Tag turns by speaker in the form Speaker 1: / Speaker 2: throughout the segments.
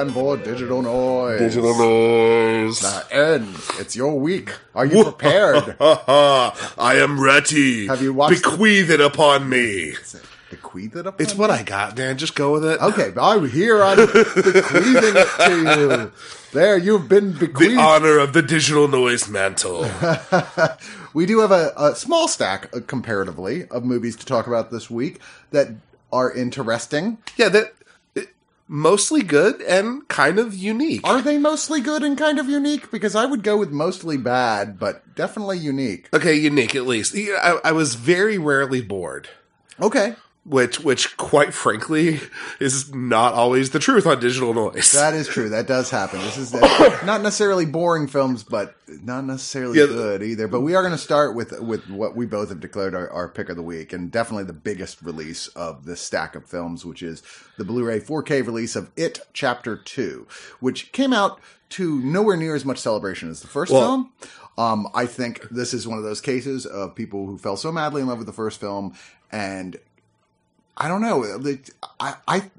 Speaker 1: Time for digital noise.
Speaker 2: Digital noise.
Speaker 1: The end. It's your week. Are you prepared?
Speaker 2: I am ready.
Speaker 1: Have you watched the-
Speaker 2: Bequeath it upon me.
Speaker 1: Bequeath it up.
Speaker 2: It's what I got, man. Just go with it.
Speaker 1: Okay, I'm here. I'm bequeathing it to you. There, you've been
Speaker 2: The honor of the digital noise mantle.
Speaker 1: we do have a, a small stack, uh, comparatively, of movies to talk about this week that are interesting.
Speaker 2: yeah, that mostly good and kind of unique.
Speaker 1: Are they mostly good and kind of unique? Because I would go with mostly bad, but definitely unique.
Speaker 2: okay, unique at least. I, I was very rarely bored.
Speaker 1: Okay,
Speaker 2: Which, which, quite frankly, is not always the truth on digital noise.
Speaker 1: that is true. That does happen. This is not necessarily boring films, but not necessarily
Speaker 2: Yeah.
Speaker 1: good either. But we are going to start with with what we both have declared our, our pick of the week, and definitely the biggest release of this stack of films, which is the Blu-ray 4K release of It Chapter Two, which came out to nowhere near as much celebration as the first
Speaker 2: Well-
Speaker 1: film. Um, I think this is one of those cases of people who fell so madly in love with the first film, and I don't know, like, I, I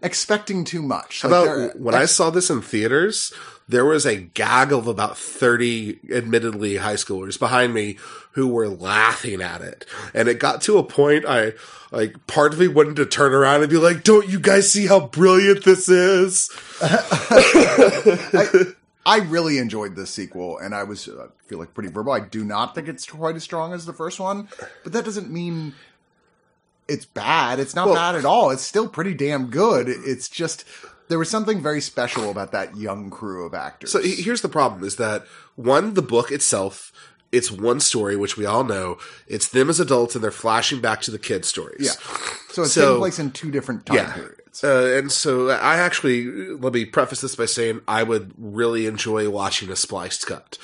Speaker 1: expecting too much. Like,
Speaker 2: about when I saw this in theaters, there was a gaggle of about 30 admittedly high schoolers behind me who were laughing at it. And it got to a point I like part of me wanted to turn around and be like, "Don't you guys see how brilliant this is?"
Speaker 1: I really enjoyed this sequel, and I was uh, feel like pretty verbal. I do not think it's quite as strong as the first one, but that doesn't mean it's bad. It's not
Speaker 2: Well-
Speaker 1: bad at all. It's still pretty damn good. It's just there was something very special about that young crew of actors.
Speaker 2: So here's the problem is that one the book itself it's one story which we all know. It's them as adults and they're flashing back to the kids stories.
Speaker 1: yeah, so it's
Speaker 2: So-
Speaker 1: taking place in two different time
Speaker 2: Yeah.
Speaker 1: periods.
Speaker 2: Uh, and so I actually let me preface this by saying I would really enjoy watching a spliced cut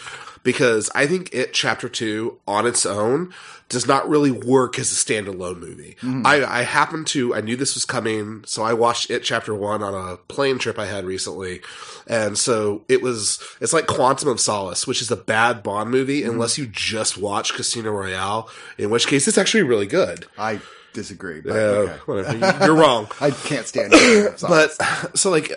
Speaker 2: because I think it chapter two on its own does not really work as a standalone movie. I, I happened to I knew this was coming, so I watched it chapter one on a plane trip I had recently, and so it was it's like Quantum of Solace, which is a bad Bond movie unless you just watch Casino Royale, in which case it's actually really good.
Speaker 1: I disagree, but
Speaker 2: Uh,
Speaker 1: okay.
Speaker 2: whatever. You're wrong.
Speaker 1: I can't stand it.
Speaker 2: But so like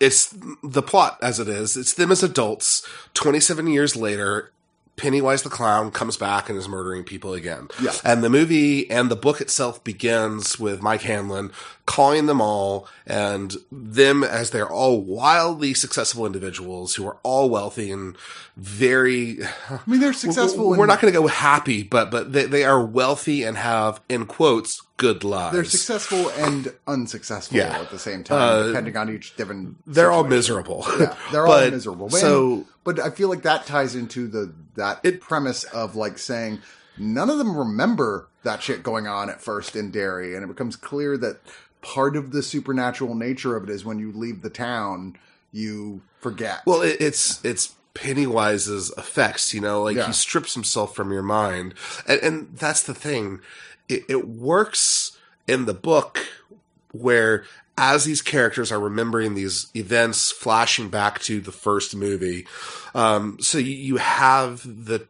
Speaker 2: it's the plot as it is. It's them as adults. Twenty seven years later, Pennywise the clown comes back and is murdering people again.
Speaker 1: Yeah.
Speaker 2: And the movie and the book itself begins with Mike Hanlon calling them all and them as they're all wildly successful individuals who are all wealthy and very
Speaker 1: I mean, they're successful.
Speaker 2: we're
Speaker 1: in-
Speaker 2: not going to go happy, but but they, they are wealthy and have in quotes good lives.
Speaker 1: They're successful and unsuccessful
Speaker 2: Yeah.
Speaker 1: at the same time,
Speaker 2: Uh,
Speaker 1: depending on each different.
Speaker 2: They're all miserable.
Speaker 1: Yeah, they're all
Speaker 2: But-
Speaker 1: miserable. And-
Speaker 2: So
Speaker 1: but I feel like that ties into the that
Speaker 2: It-
Speaker 1: premise of like saying none of them remember that shit going on at first in Derry, and it becomes clear that part of the supernatural nature of it is when you leave the town, you forget.
Speaker 2: Well, it, it's it's Pennywise's effects. You know, like
Speaker 1: Yeah.
Speaker 2: he strips himself from your mind, and, and that's the thing. It, it works in the book where as these characters are remembering these events flashing back to the first movie um, so you, you have the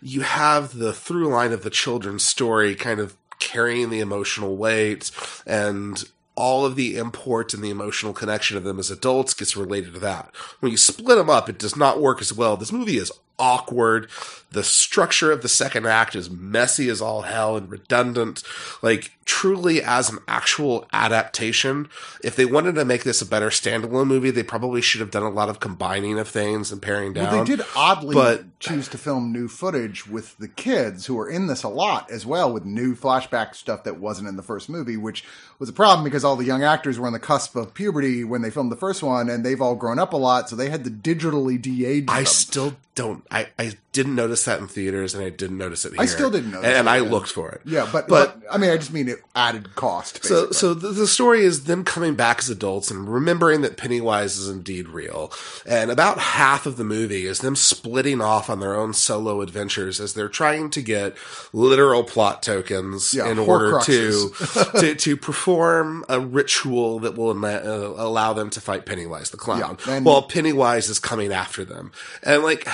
Speaker 2: you have the through line of the children's story kind of carrying the emotional weight and all of the import and the emotional connection of them as adults gets related to that. When you split them up, it does not work as well. This movie is awkward. The structure of the second act is messy as all hell and redundant. Like, truly, as an actual adaptation, if they wanted to make this a better standalone movie, they probably should have done a lot of combining of things and paring down.
Speaker 1: Well, they did oddly
Speaker 2: but-
Speaker 1: choose to film new footage with the kids who are in this a lot as well, with new flashback stuff that wasn't in the first movie, which was a problem because all the young actors were on the cusp of puberty when they filmed the first one, and they've all grown up a lot, so they had to digitally de-age
Speaker 2: I
Speaker 1: them.
Speaker 2: still don't. I, I didn't notice that in theaters, and I didn't notice it here.
Speaker 1: I still didn't notice
Speaker 2: and, and I looked for it.
Speaker 1: yeah, but,
Speaker 2: but
Speaker 1: but I mean, I just mean it added cost.
Speaker 2: So,
Speaker 1: Basically.
Speaker 2: so the, the story is them coming back as adults and remembering that Pennywise is indeed real. And about half of the movie is them splitting off on their own solo adventures as they're trying to get literal plot tokens
Speaker 1: Yeah,
Speaker 2: in order to, to to perform a ritual that will uh, allow them to fight Pennywise the clown,
Speaker 1: Yeah, and-
Speaker 2: while Pennywise is coming after them. And like,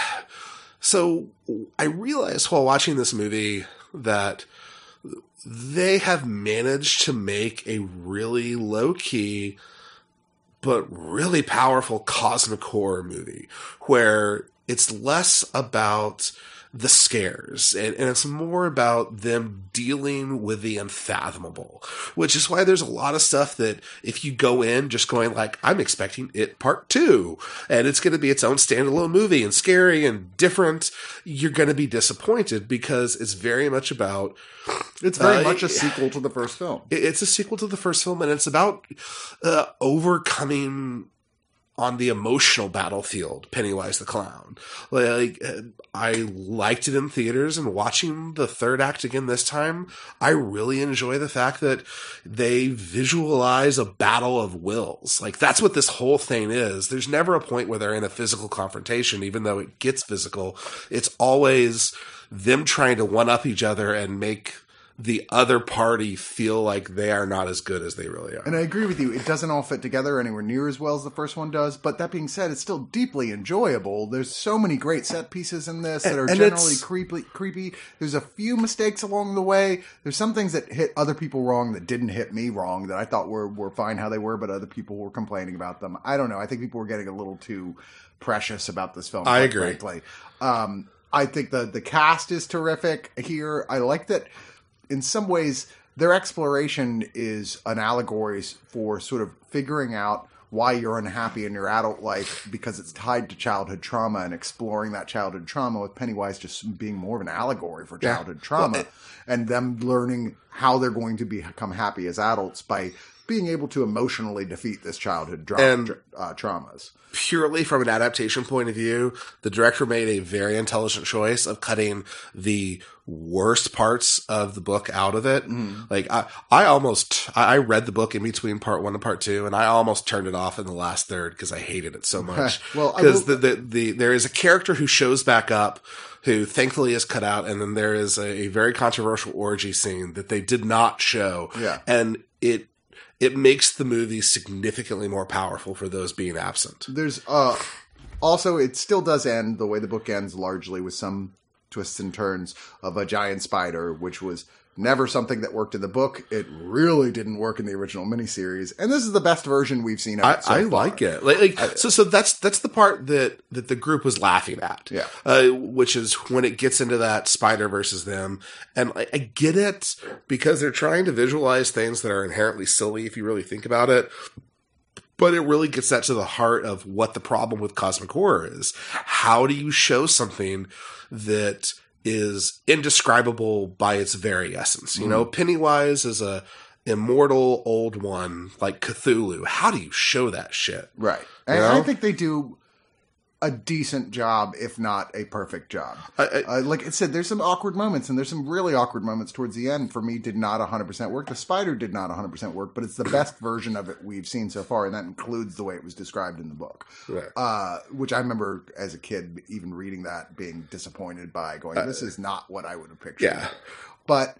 Speaker 2: so I realized while watching this movie that they have managed to make a really low key but really powerful cosmic horror movie where it's less about the scares and, and it's more about them dealing with the unfathomable which is why there's a lot of stuff that if you go in just going like i'm expecting it part two and it's going to be its own standalone movie and scary and different you're going to be disappointed because it's very much about
Speaker 1: it's very
Speaker 2: uh,
Speaker 1: much a sequel to the first film.
Speaker 2: it's a sequel to the first film, and it's about uh, overcoming on the emotional battlefield Pennywise the Clown. Like I liked it in theaters, and watching the third act again this time, I really enjoy the fact that they visualize a battle of wills. Like that's what this whole thing is. There's never a point where they're in a physical confrontation, even though it gets physical. It's always them trying to one up each other and make the other party feel like they are not as good as they really are.
Speaker 1: And I agree with you. It doesn't all fit together anywhere near as well as the first one does. But that being said, it's still deeply enjoyable. There's so many great set pieces in this that are
Speaker 2: and
Speaker 1: generally creepy. Creepy. There's a few mistakes along the way. There's some things that hit other people wrong that didn't hit me wrong that I thought were were fine how they were, but other people were complaining about them. I don't know. I think people were getting a little too precious about this film.
Speaker 2: I agree.
Speaker 1: Frankly, um, I think the the cast is terrific here. I like that in some ways their exploration is an allegory for sort of figuring out why you're unhappy in your adult life because it's tied to childhood trauma and exploring that childhood trauma with Pennywise just being more of an allegory for
Speaker 2: Yeah.
Speaker 1: childhood trauma
Speaker 2: Well, it-
Speaker 1: and them learning how they're going to become happy as adults by being able to emotionally defeat this childhood dra-
Speaker 2: And-
Speaker 1: tra- uh, traumas.
Speaker 2: Purely from an adaptation point of view, the director made a very intelligent choice of cutting the worst parts of the book out of it. Like I, I almost, I I read the book in between part one and part two, and I almost turned it off in the last third because I hated it so much.
Speaker 1: Well,
Speaker 2: because
Speaker 1: will-
Speaker 2: the, the the there is a character who shows back up. Who thankfully is cut out, and then there is a, a very controversial orgy scene that they did not show.
Speaker 1: Yeah.
Speaker 2: and it it makes the movie significantly more powerful for those being absent.
Speaker 1: There's uh also it still does end the way the book ends largely with some twists and turns of a giant spider, which was never something that worked in the book. It really didn't work in the original miniseries, and this is the best version we've seen of
Speaker 2: I,
Speaker 1: it. So
Speaker 2: I like it. Like, like so, so that's that's the part that that the group was laughing at.
Speaker 1: Yeah.
Speaker 2: uh, which is when it gets into that spider versus them, and I, I get it because they're trying to visualize things that are inherently silly if you really think about it. But it really gets that to the heart of what the problem with cosmic horror is. How do you show something that is indescribable by its very essence? You know, mm. Pennywise is a immortal old one like Cthulhu. How do you show that shit?
Speaker 1: Right, and
Speaker 2: You?
Speaker 1: I think they do a decent job, if not a perfect job.
Speaker 2: I, I,
Speaker 1: Uh, like I said, there's some awkward moments, and there's some really awkward moments towards the end. For me, did not 100% work. The spider did not 100% work, but it's the best version of it we've seen so far, and that includes the way it was described in the book.
Speaker 2: Right.
Speaker 1: Uh, which I remember as a kid, even reading that, being disappointed by, going, "This is not what I would have pictured."
Speaker 2: Uh, yeah.
Speaker 1: But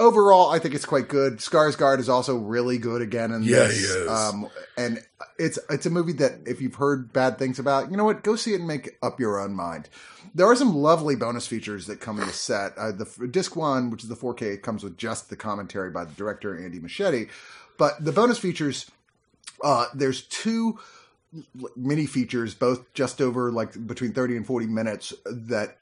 Speaker 1: overall, I think it's quite good. Skarsgård is also really good again in
Speaker 2: Yeah,
Speaker 1: this.
Speaker 2: he is.
Speaker 1: Um, and it's it's a movie that if you've heard bad things about, you know what, go see it and make up your own mind. There are some lovely bonus features that come in the set. Uh, the disc one, which is the 4K, comes with just the commentary by the director Andy Muschietti. But the bonus features, uh, there's two mini features, both just over like between 30 and 40 minutes that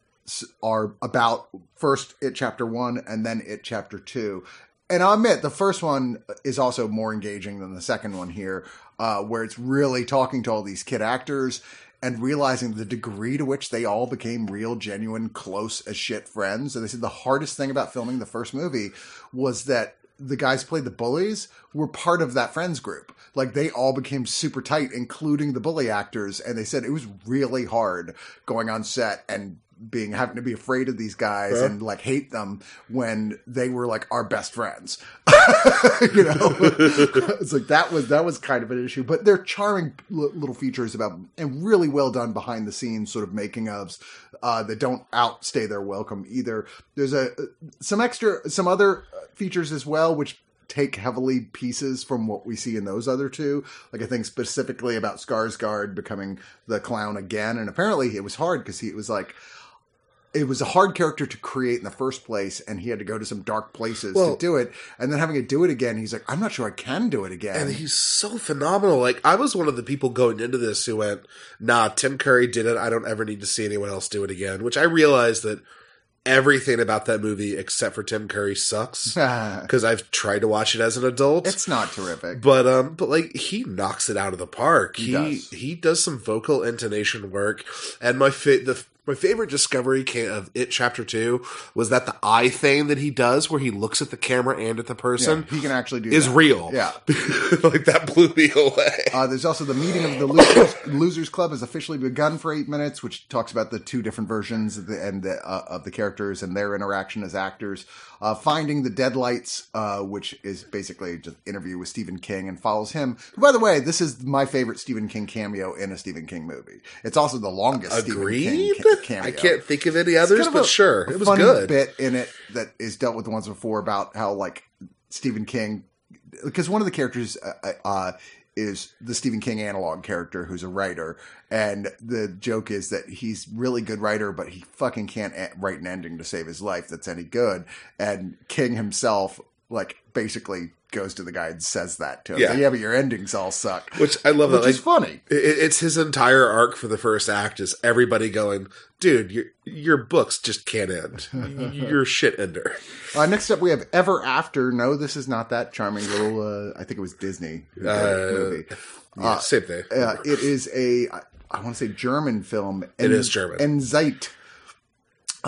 Speaker 1: are about first it chapter one and then it chapter two. And I'll admit the first one is also more engaging than the second one here, uh, where it's really talking to all these kid actors and realizing the degree to which they all became real, genuine, close as shit friends. And they said the hardest thing about filming the first movie was that the guys played the bullies were part of that friends group. Like they all became super tight, including the bully actors. And they said it was really hard going on set and being having to be afraid of these guys
Speaker 2: Huh?
Speaker 1: and like hate them when they were like our best friends. you know, it's like that was that was kind of an issue, but they're charming l- little features about and really well done behind the scenes sort of making ofs uh, that don't outstay their welcome either. There's a some extra some other features as well, which take heavily pieces from what we see in those other two. Like I think specifically about Skarsgård becoming the clown again, and apparently it was hard because he it was like it was a hard character to create in the first place, and he had to go to some dark places
Speaker 2: Well-
Speaker 1: to do it. And then having to do it again, he's like, I'm not sure I can do it again.
Speaker 2: And he's so phenomenal. Like I was one of the people going into this who went, "Nah, Tim Curry did it. I don't ever need to see anyone else do it again." Which I realized that everything about that movie except for Tim Curry sucks because I've tried to watch it as an adult.
Speaker 1: it's not terrific.
Speaker 2: but um, but like he knocks it out of the park.
Speaker 1: He
Speaker 2: He
Speaker 1: does.
Speaker 2: he does some vocal intonation work, and my fa- the my favorite discovery of it chapter two was that the eye thing that he does, where he looks at the camera and at the
Speaker 1: Yeah,
Speaker 2: person,
Speaker 1: he can actually do
Speaker 2: is
Speaker 1: that.
Speaker 2: real.
Speaker 1: Yeah.
Speaker 2: like that blew me away.
Speaker 1: Uh, there's also the meeting of the losers, losers Club has officially begun for eight minutes, which talks about the two different versions of the, and the, uh, of the characters and their interaction as actors. Uh, Finding the Deadlights, uh, which is basically just interview with Stephen King and follows him. Who, by the way, this is my favorite Stephen King cameo in a Stephen King movie. It's also the longest
Speaker 2: Agreed.
Speaker 1: Stephen King cameo.
Speaker 2: I can't think of any others,
Speaker 1: kind of
Speaker 2: but
Speaker 1: a-
Speaker 2: sure, it was good.
Speaker 1: Bit in it that is dealt with the ones before about how like Stephen King, because one of the characters uh, uh, is the Stephen King analog character who's a writer, and the joke is that he's really good writer, but he fucking can't write an ending to save his life that's any good, and King himself like basically goes to the guy and says that to him.
Speaker 2: Yeah.
Speaker 1: Yeah, but your endings all suck.
Speaker 2: Which I love
Speaker 1: Which
Speaker 2: that. Like,
Speaker 1: is funny.
Speaker 2: it, it's his entire arc for the first act is everybody going, dude, your your books just can't end. You're a shit ender.
Speaker 1: Uh, next up, we have Ever After. No, this is not that charming little. Uh, I think it was Disney
Speaker 2: Uh,
Speaker 1: movie.
Speaker 2: Yeah, same thing.
Speaker 1: Uh, it is a, I, I want to say German film.
Speaker 2: It is German.
Speaker 1: Endzeit.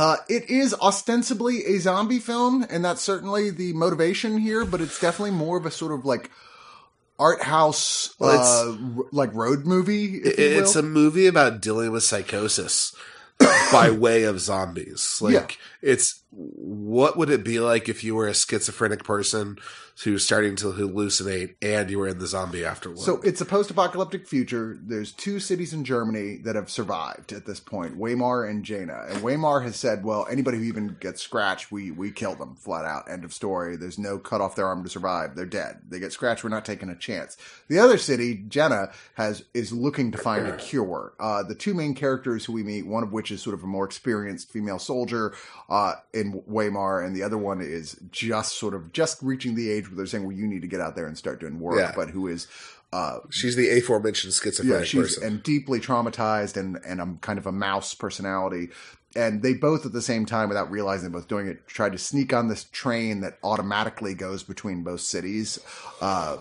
Speaker 1: Uh, it is ostensibly a zombie film, and that's certainly the motivation here. But it's definitely more of a sort of like art house,
Speaker 2: Well, it's-
Speaker 1: uh, r- like road movie.
Speaker 2: It's a movie about dealing with psychosis by way of zombies. Like
Speaker 1: Yeah.
Speaker 2: It's what would it be like if you were a schizophrenic person who's starting to hallucinate and you were in the zombie afterward?
Speaker 1: So it's a post-apocalyptic future. There's two cities in Germany that have survived at this point, Weimar and Jena. And Weimar has said, well, anybody who even gets scratched, we we kill them flat out. End of story. There's no cut off their arm to survive. They're dead. They get scratched. We're not taking a chance. The other city, Jena, has is looking to find a cure. Uh, the two main characters who we meet, one of which is sort of a more experienced female soldier uh, in Weimar, and the other one is just sort of just reaching the age where they're saying, well, you need to get out there and start doing work,
Speaker 2: Yeah.
Speaker 1: but who is uh,
Speaker 2: she's the aforementioned
Speaker 1: yeah,
Speaker 2: schizophrenic
Speaker 1: she's
Speaker 2: person.
Speaker 1: and deeply traumatized and and I'm kind of a mouse personality. And they both at the same time, without realizing they're both doing it, tried to sneak on this train that automatically goes between both cities. Uh,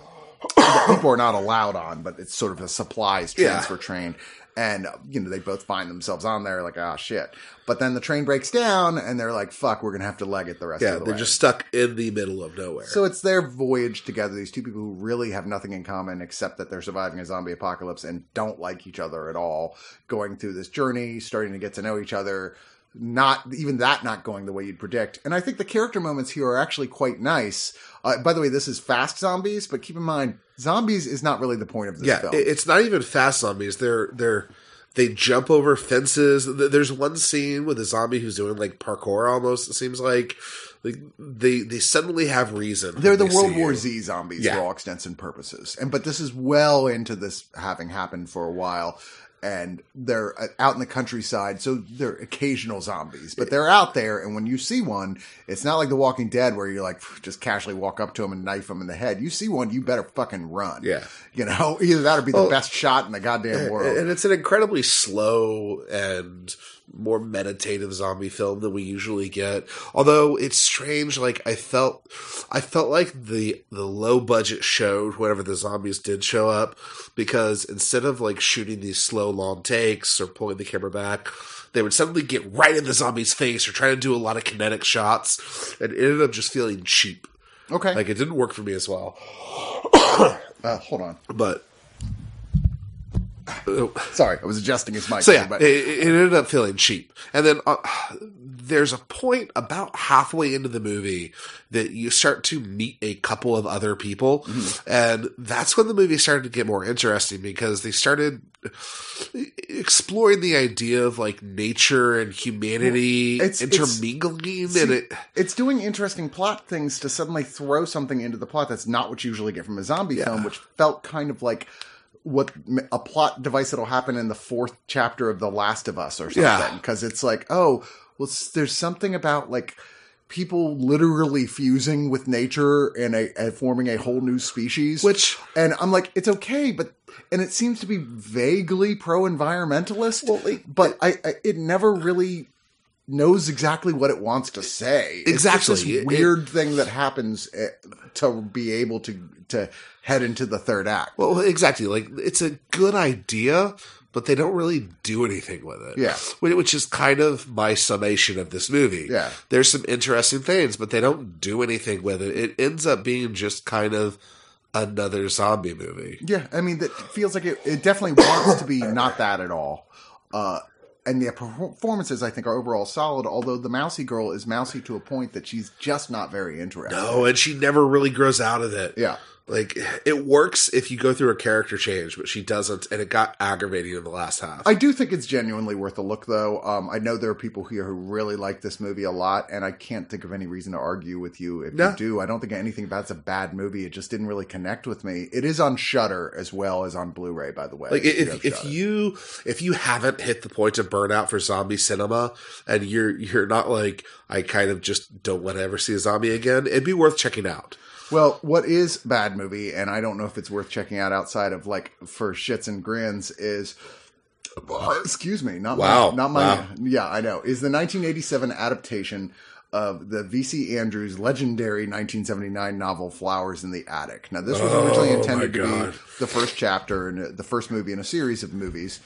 Speaker 1: that people are not allowed on, but it's sort of a supplies
Speaker 2: Yeah.
Speaker 1: transfer train. And you know they both find themselves on there, like ah shit. But then the train breaks down, and they're like, "Fuck, we're gonna have to leg it the rest
Speaker 2: yeah,
Speaker 1: of the
Speaker 2: they're
Speaker 1: way."
Speaker 2: just stuck in the middle of nowhere.
Speaker 1: So it's their voyage together. These two people who really have nothing in common except that they're surviving a zombie apocalypse and don't like each other at all, going through this journey, starting to get to know each other. Not even that not going the way you'd predict. And I think the character moments here are actually quite nice. Uh, by the way, this is fast zombies, but keep in mind, zombies is not really the point of this
Speaker 2: yeah,
Speaker 1: film.
Speaker 2: it- it's not even fast zombies. They're they're they jump over fences. There's one scene with a zombie who's doing like parkour almost. It seems like like they they suddenly have reason.
Speaker 1: They're the
Speaker 2: they
Speaker 1: World War
Speaker 2: you.
Speaker 1: Z zombies
Speaker 2: Yeah.
Speaker 1: for all extents and purposes. And but this is well into this having happened for a while. And they're uh, out in the countryside, so they're occasional zombies, but they're out there. And when you see one, it's not like The Walking Dead where you're like just casually walk up to them and knife them in the head. You see one, you better fucking run.
Speaker 2: Yeah.
Speaker 1: you know, either that or be the best shot in the goddamn world.
Speaker 2: And it's an incredibly slow and more meditative zombie film than we usually get. Although it's strange, like I felt, I felt like the the low budget showed whenever the zombies did show up, because instead of like shooting these slow long takes or pulling the camera back, they would suddenly get right in the zombie's face or try to do a lot of kinetic shots, and it ended up just feeling cheap.
Speaker 1: Okay,
Speaker 2: Like it didn't work for me as well.
Speaker 1: uh, hold on.
Speaker 2: But
Speaker 1: Sorry, I was adjusting his mic.
Speaker 2: So yeah,
Speaker 1: but
Speaker 2: it, it ended up feeling cheap. And then uh, there's a point about halfway into the movie that you start to meet a couple of other people,
Speaker 1: Mm-hmm.
Speaker 2: and that's when the movie started to get more interesting because they started exploring the idea of like nature and humanity
Speaker 1: It's- it's-
Speaker 2: intermingling,
Speaker 1: See,
Speaker 2: and it
Speaker 1: it's doing interesting plot things to suddenly throw something into the plot that's not what you usually get from a zombie film, which felt kind of like what a plot device that'll happen in the fourth chapter of The Last of Us or something. Because it's like, oh, well, there's something about like people literally fusing with nature and, a, and forming a whole new species.
Speaker 2: Which-
Speaker 1: and I'm like, it's okay, but and it seems to be vaguely pro environmentalist.
Speaker 2: Well, it-
Speaker 1: but I, I it never really knows exactly what it wants to say. It's
Speaker 2: Exactly.
Speaker 1: this
Speaker 2: It- it-
Speaker 1: weird thing that happens eh, to be able to to head into the third act.
Speaker 2: Well, exactly. Like it's a good idea, but they don't really do anything with it.
Speaker 1: Yeah.
Speaker 2: Which is kind of my summation of this movie.
Speaker 1: Yeah.
Speaker 2: there's some interesting things, but they don't do anything with it. It ends up being just kind of another zombie movie.
Speaker 1: Yeah, I mean, that feels like it, it definitely wants to be not that at all. Uh, and the performances, I think, are overall solid. Although the mousy girl is mousy to a point that she's just not very interesting.
Speaker 2: No, and she never really grows out of it.
Speaker 1: Yeah.
Speaker 2: Like it works if you go through a character change, but she doesn't, and it got aggravating in the last half.
Speaker 1: I do think it's genuinely worth a look, though. Um, I know there are people here who really like this movie a lot, and I can't think of any reason to argue with you if
Speaker 2: No.
Speaker 1: you do. I don't think anything about it's a bad movie. It just didn't really connect with me. It is on Shudder as well as on Blu-ray, by the way.
Speaker 2: Like if
Speaker 1: have
Speaker 2: if you if you haven't hit the point of burnout for zombie cinema and you're you're not like I kind of just don't want to ever see a zombie again, it'd be worth checking out.
Speaker 1: Well, what is bad movie, and I don't know if it's worth checking out outside of like for shits and grins, is excuse me, not
Speaker 2: Wow.
Speaker 1: my, not my,
Speaker 2: Wow.
Speaker 1: yeah, I know, is the 1987 adaptation of the V.C. Andrews legendary 1979 novel "Flowers in the Attic." Now, this was
Speaker 2: Oh,
Speaker 1: originally
Speaker 2: my
Speaker 1: intended to be the first chapter and the first movie in a series of movies.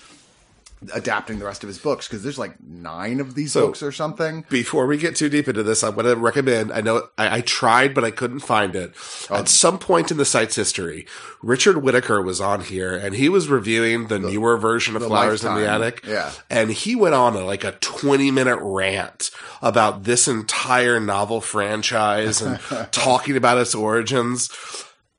Speaker 1: Adapting the rest of his books because there's like nine of these
Speaker 2: So-
Speaker 1: books or something.
Speaker 2: Before we get too deep into this, I'm going to recommend. I know I, I tried, but I couldn't find it.
Speaker 1: Oh.
Speaker 2: At some point in the site's history, Richard Whitaker was on here, and he was reviewing the, newer version of Flowers in the Attic.
Speaker 1: Yeah.
Speaker 2: and he went on a, like a 20 minute rant about this entire novel franchise and talking about its origins.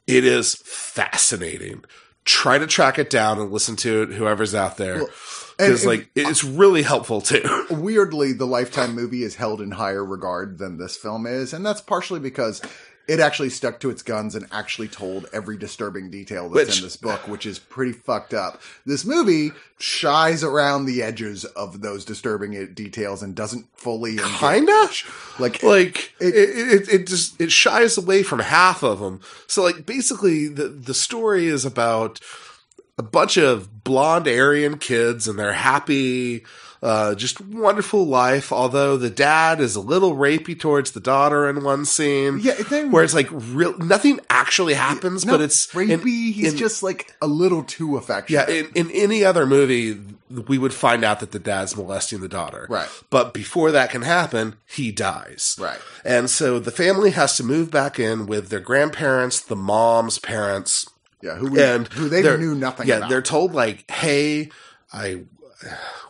Speaker 2: It is fascinating. Try to track it down and listen to it, whoever's out there.
Speaker 1: and-
Speaker 2: Because like it's really helpful too.
Speaker 1: weirdly the lifetime movie is held in higher regard than this film is and that's partially because it actually stuck to its guns and actually told every disturbing detail that's
Speaker 2: Which-
Speaker 1: in this book which is pretty fucked up this movie shies around the edges of those disturbing details and doesn't fully engage.
Speaker 2: Kinda.
Speaker 1: like
Speaker 2: like
Speaker 1: It-
Speaker 2: it, it, it just it shies away from half of them. So like basically the the story is about a bunch of blonde Aryan kids and their happy, uh, just wonderful life. Although the dad is a little rapey towards the daughter in one scene,
Speaker 1: Yeah, then-
Speaker 2: where it's like real nothing actually happens, but it's
Speaker 1: rapey
Speaker 2: in-
Speaker 1: he's
Speaker 2: in-
Speaker 1: just like a little too affectionate
Speaker 2: yeah, in, in any other movie, we would find out that the dad's molesting the daughter.
Speaker 1: Right.
Speaker 2: But before that can happen, he dies.
Speaker 1: Right.
Speaker 2: And so the family has to move back in with their grandparents, the mom's parents,
Speaker 1: yeah who, we,
Speaker 2: and
Speaker 1: who they knew nothing
Speaker 2: Yeah,
Speaker 1: about
Speaker 2: they're told like, "Hey, I."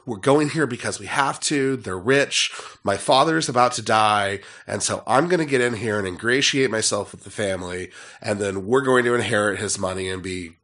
Speaker 2: We're going here because we have to. They're rich. My father's about to die. And so I'm going to get in here and ingratiate myself with the family. And then we're going to inherit his money and be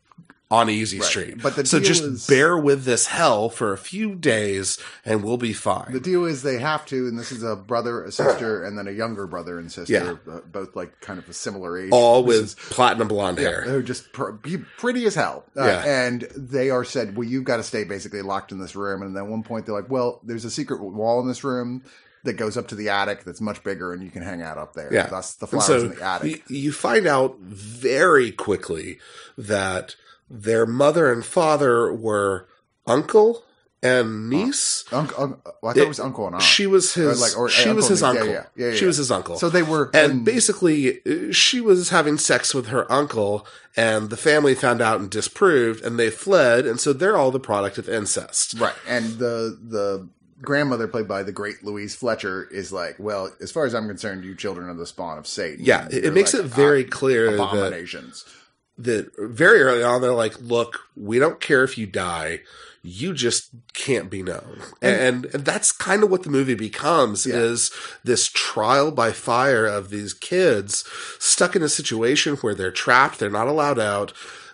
Speaker 2: on Easy
Speaker 1: Right.
Speaker 2: Street.
Speaker 1: But the
Speaker 2: so just
Speaker 1: is-
Speaker 2: bear with this hell for a few days, and we'll be fine.
Speaker 1: The deal is they have to, and this is a brother, a sister, and then a younger brother and sister,
Speaker 2: Yeah.
Speaker 1: uh, both like kind of a similar age.
Speaker 2: All with
Speaker 1: is-
Speaker 2: platinum blonde hair.
Speaker 1: They're just pr- pretty as hell. Uh,
Speaker 2: Yeah.
Speaker 1: And they are said, well, you've got to stay basically locked in this room. And at one point, they're like, well, there's a secret wall in this room that goes up to the attic that's much bigger, and you can hang out up there.
Speaker 2: Yeah.
Speaker 1: That's the flowers in the attic.
Speaker 2: You, you find out very quickly that their mother and father were uncle and niece.
Speaker 1: Uh, unc- unc- well, I thought it, was uncle and aunt.
Speaker 2: She was his.
Speaker 1: Or like- or
Speaker 2: she
Speaker 1: uncle
Speaker 2: was his
Speaker 1: niece.
Speaker 2: uncle.
Speaker 1: Yeah, yeah. Yeah,
Speaker 2: She was his uncle.
Speaker 1: so they were,
Speaker 2: and basically, uh, she was having sex with her uncle, and the family found out and disproved, and they fled, and so they're all the product of incest.
Speaker 1: Right. And the the grandmother played by the great Louise Fletcher is like, well, as far as I'm concerned, you children are the spawn of Satan.
Speaker 2: Yeah, it, it makes
Speaker 1: like
Speaker 2: it very
Speaker 1: ab-
Speaker 2: clear that
Speaker 1: abominations.
Speaker 2: That very early on they're like, look, we don't care if you die. You just can't be known. And, and, that's kind of what the movie becomes
Speaker 1: Yeah.
Speaker 2: is this trial by fire of these kids stuck in a situation where they're trapped, they're not allowed out.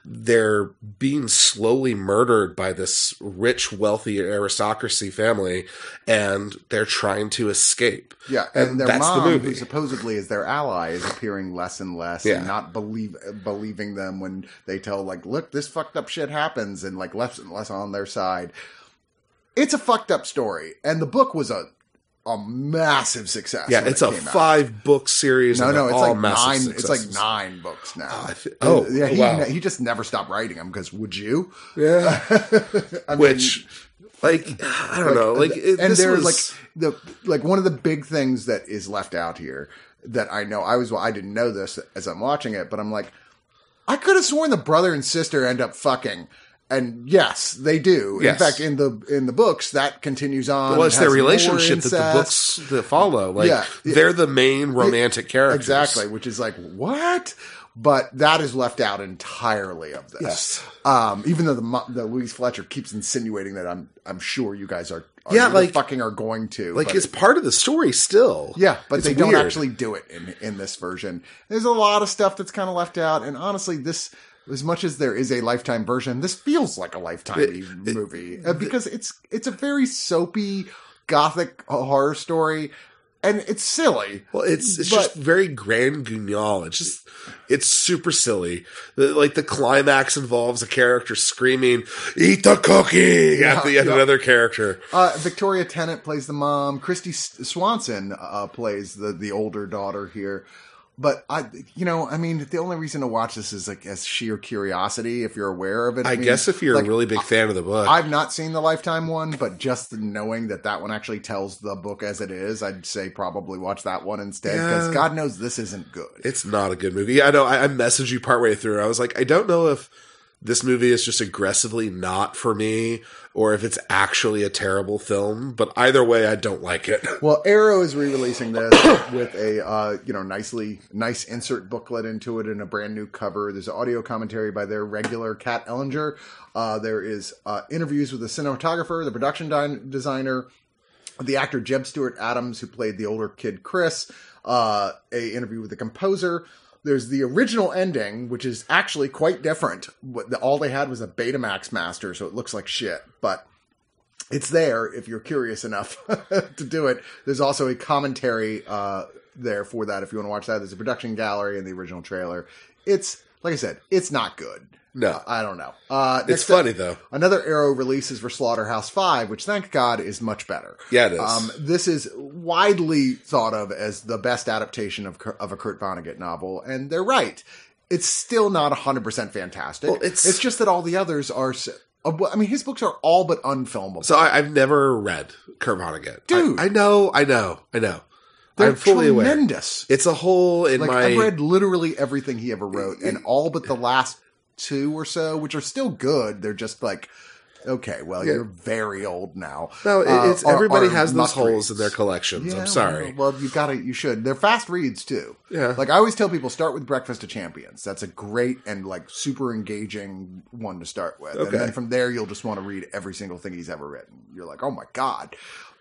Speaker 2: They're being slowly murdered by this rich, wealthy aristocracy family, and they're trying to escape.
Speaker 1: Yeah, and,
Speaker 2: And
Speaker 1: their
Speaker 2: that's the
Speaker 1: mom,
Speaker 2: movie.
Speaker 1: who supposedly is their ally, is appearing less and less,
Speaker 2: Yeah.
Speaker 1: and not believe believing them when they tell like, "Look, this fucked up shit happens," and like less and less on their side. It's a fucked up story, and the book was a a massive success.
Speaker 2: Yeah, it's
Speaker 1: it
Speaker 2: a
Speaker 1: came out.
Speaker 2: five book series.
Speaker 1: No,
Speaker 2: and
Speaker 1: no, it's like nine. It's like nine books now.
Speaker 2: Oh, oh,
Speaker 1: yeah, he,
Speaker 2: wow.
Speaker 1: he just never stopped writing them because would you?
Speaker 2: Yeah.
Speaker 1: I mean,
Speaker 2: Which, like, I don't know. Like, it,
Speaker 1: and there's
Speaker 2: was,
Speaker 1: like the like one of the big things that is left out here that I know I was well, I didn't know this as I'm watching it, but I'm like, I could have sworn the brother and sister end up fucking. And yes, they do.
Speaker 2: Yes.
Speaker 1: In fact, in the in the books, that continues on.
Speaker 2: well, it's their relationship that the books that follow. Like,
Speaker 1: Yeah.
Speaker 2: they're the main romantic characters.
Speaker 1: Exactly, which is like what? But that is left out entirely of this.
Speaker 2: Yes.
Speaker 1: Um, even though the the Louise Fletcher keeps insinuating that I'm I'm sure you guys are, are
Speaker 2: Yeah, like-
Speaker 1: fucking are going to
Speaker 2: Like, it's part of the story still.
Speaker 1: yeah, but
Speaker 2: It's
Speaker 1: they don't actually do it in in this version. There's a lot of stuff that's kind of left out, and honestly, this as much as there is a lifetime version, this feels like a lifetime movie uh, because it's it's a very soapy gothic horror story, and it's silly.
Speaker 2: Well, it's it's
Speaker 1: But-
Speaker 2: just very grand guignol. It's just it's super silly. The, like the climax involves a character screaming, "Eat the cookie!" at the end
Speaker 1: yeah.
Speaker 2: another character.
Speaker 1: Uh, Victoria Tennant plays the mom. Christy S- Swanson uh, plays the the older daughter here. But I, you know, I mean, the only reason to watch this is like as sheer curiosity. If you're aware of it,
Speaker 2: I,
Speaker 1: mean,
Speaker 2: guess if you're
Speaker 1: like,
Speaker 2: a really big fan of the book,
Speaker 1: I've not seen the Lifetime one, but just knowing that that one actually tells the book as it is, I'd say probably watch that one instead because
Speaker 2: Yeah.
Speaker 1: God knows this isn't good.
Speaker 2: it's not a good movie. I know. I, I messaged you partway through. I was like, I don't know if this movie is just aggressively not for me, or if it's actually a terrible film. But either way, I don't like it.
Speaker 1: Well, Arrow is re-releasing this with a uh, you know nicely nice insert booklet into it and a brand new cover. There's audio commentary by their regular Kat Ellinger. Uh, there is uh, interviews with the cinematographer, the production di- designer, the actor Jeb Stuart Adams, who played the older kid Chris. Uh, a interview with the composer. There's the original ending, which is actually quite different. All they had was a Betamax master, so it looks like shit, but it's there if you're curious enough to do it. There's also a commentary uh, there for that if you want to watch that. There's a production gallery and the original trailer. It's like I said, it's not good.
Speaker 2: No.
Speaker 1: I don't know. Uh,
Speaker 2: It's funny though.
Speaker 1: Another Arrow release is for Slaughterhouse Five, which thank God is much better.
Speaker 2: Yeah, it is.
Speaker 1: Um, this is widely thought of as the best adaptation of of a Kurt Vonnegut novel, and they're right. It's still not 100% fantastic.
Speaker 2: Well, it's-
Speaker 1: it's just that all the others are. uh, I mean, his books are all but unfilmable.
Speaker 2: So I, I've never read Kurt Vonnegut.
Speaker 1: Dude.
Speaker 2: I, I know, I know, I know.
Speaker 1: They're
Speaker 2: I'm fully aware.
Speaker 1: tremendous.
Speaker 2: It's a hole in
Speaker 1: Like
Speaker 2: my.
Speaker 1: I've read literally everything he ever wrote, and all but the last two or so, which are still good. They're just like, okay, well,
Speaker 2: Yeah.
Speaker 1: you're very old now.
Speaker 2: no,
Speaker 1: Uh,
Speaker 2: it's
Speaker 1: are-
Speaker 2: everybody
Speaker 1: are
Speaker 2: has those holes
Speaker 1: reads.
Speaker 2: in their collections.
Speaker 1: Yeah,
Speaker 2: I'm sorry.
Speaker 1: Well, well, you got to. You should. They're fast reads too.
Speaker 2: Yeah.
Speaker 1: Like I always tell people, start with Breakfast of Champions. That's a great and like super engaging one to start with, and
Speaker 2: Okay.
Speaker 1: then from there you'll just want to read every single thing he's ever written. You're like, oh my god.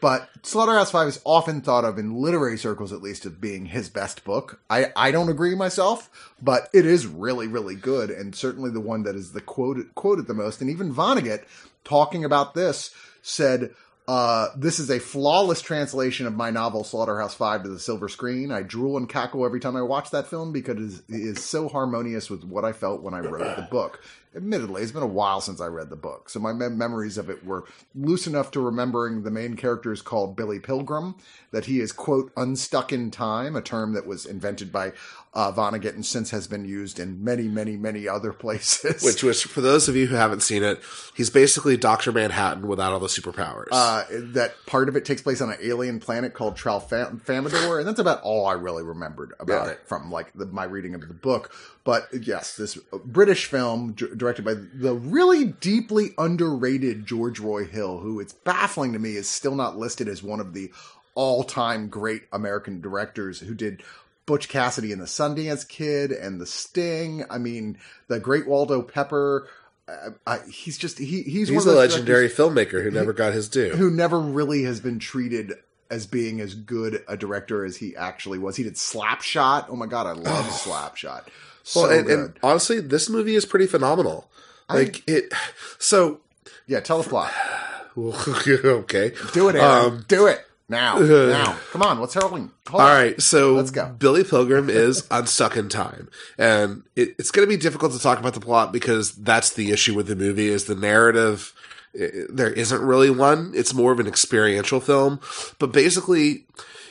Speaker 1: But Slaughterhouse Five is often thought of in literary circles, at least, as being his best book. I, I don't agree myself, but it is really, really good, and certainly the one that is the quoted quoted the most. And even Vonnegut, talking about this, said uh, this is a flawless translation of my novel Slaughterhouse Five to the silver screen. I drool and cackle every time I watch that film because it is, it is so harmonious with what I felt when I wrote the book. Admittedly, it's been a while since I read the book, so my mem- memories of it were loose enough to remembering the main character is called Billy Pilgrim, that he is, quote, unstuck in time, a term that was invented by uh, Vonnegut and since has been used in many, many, many other places.
Speaker 2: Which was, for those of you who haven't seen it, he's basically Dr. Manhattan without all the superpowers.
Speaker 1: uh, that part of it takes place on an alien planet called Tralfamadore, and that's about all I really remembered about
Speaker 2: Yeah.
Speaker 1: it from like the, my reading of the book. But yes, this British film d- directed by the really deeply underrated George Roy Hill, who it's baffling to me is still not listed as one of the all-time great American directors who did Butch Cassidy and the Sundance Kid and The Sting. I mean, the Great Waldo Pepper. Uh, I, he's just he he's,
Speaker 2: he's a legendary filmmaker who never got his due.
Speaker 1: who never really has been treated as being as good a director as he actually was. He did Slapshot. Oh my god, I love Slapshot. So
Speaker 2: well, and, and honestly, this movie is pretty phenomenal. Like it, so
Speaker 1: yeah, tell the plot.
Speaker 2: okay.
Speaker 1: Do it, Aaron.
Speaker 2: Um,
Speaker 1: Do it now. now, come on. What's hurling? Hold
Speaker 2: All
Speaker 1: on.
Speaker 2: right, so
Speaker 1: Let's go.
Speaker 2: Billy Pilgrim is unstuck in time, and it, it's going to be difficult to talk about the plot because that's the issue with the movie is the narrative. i- There isn't really one; it's more of an experiential film. But basically,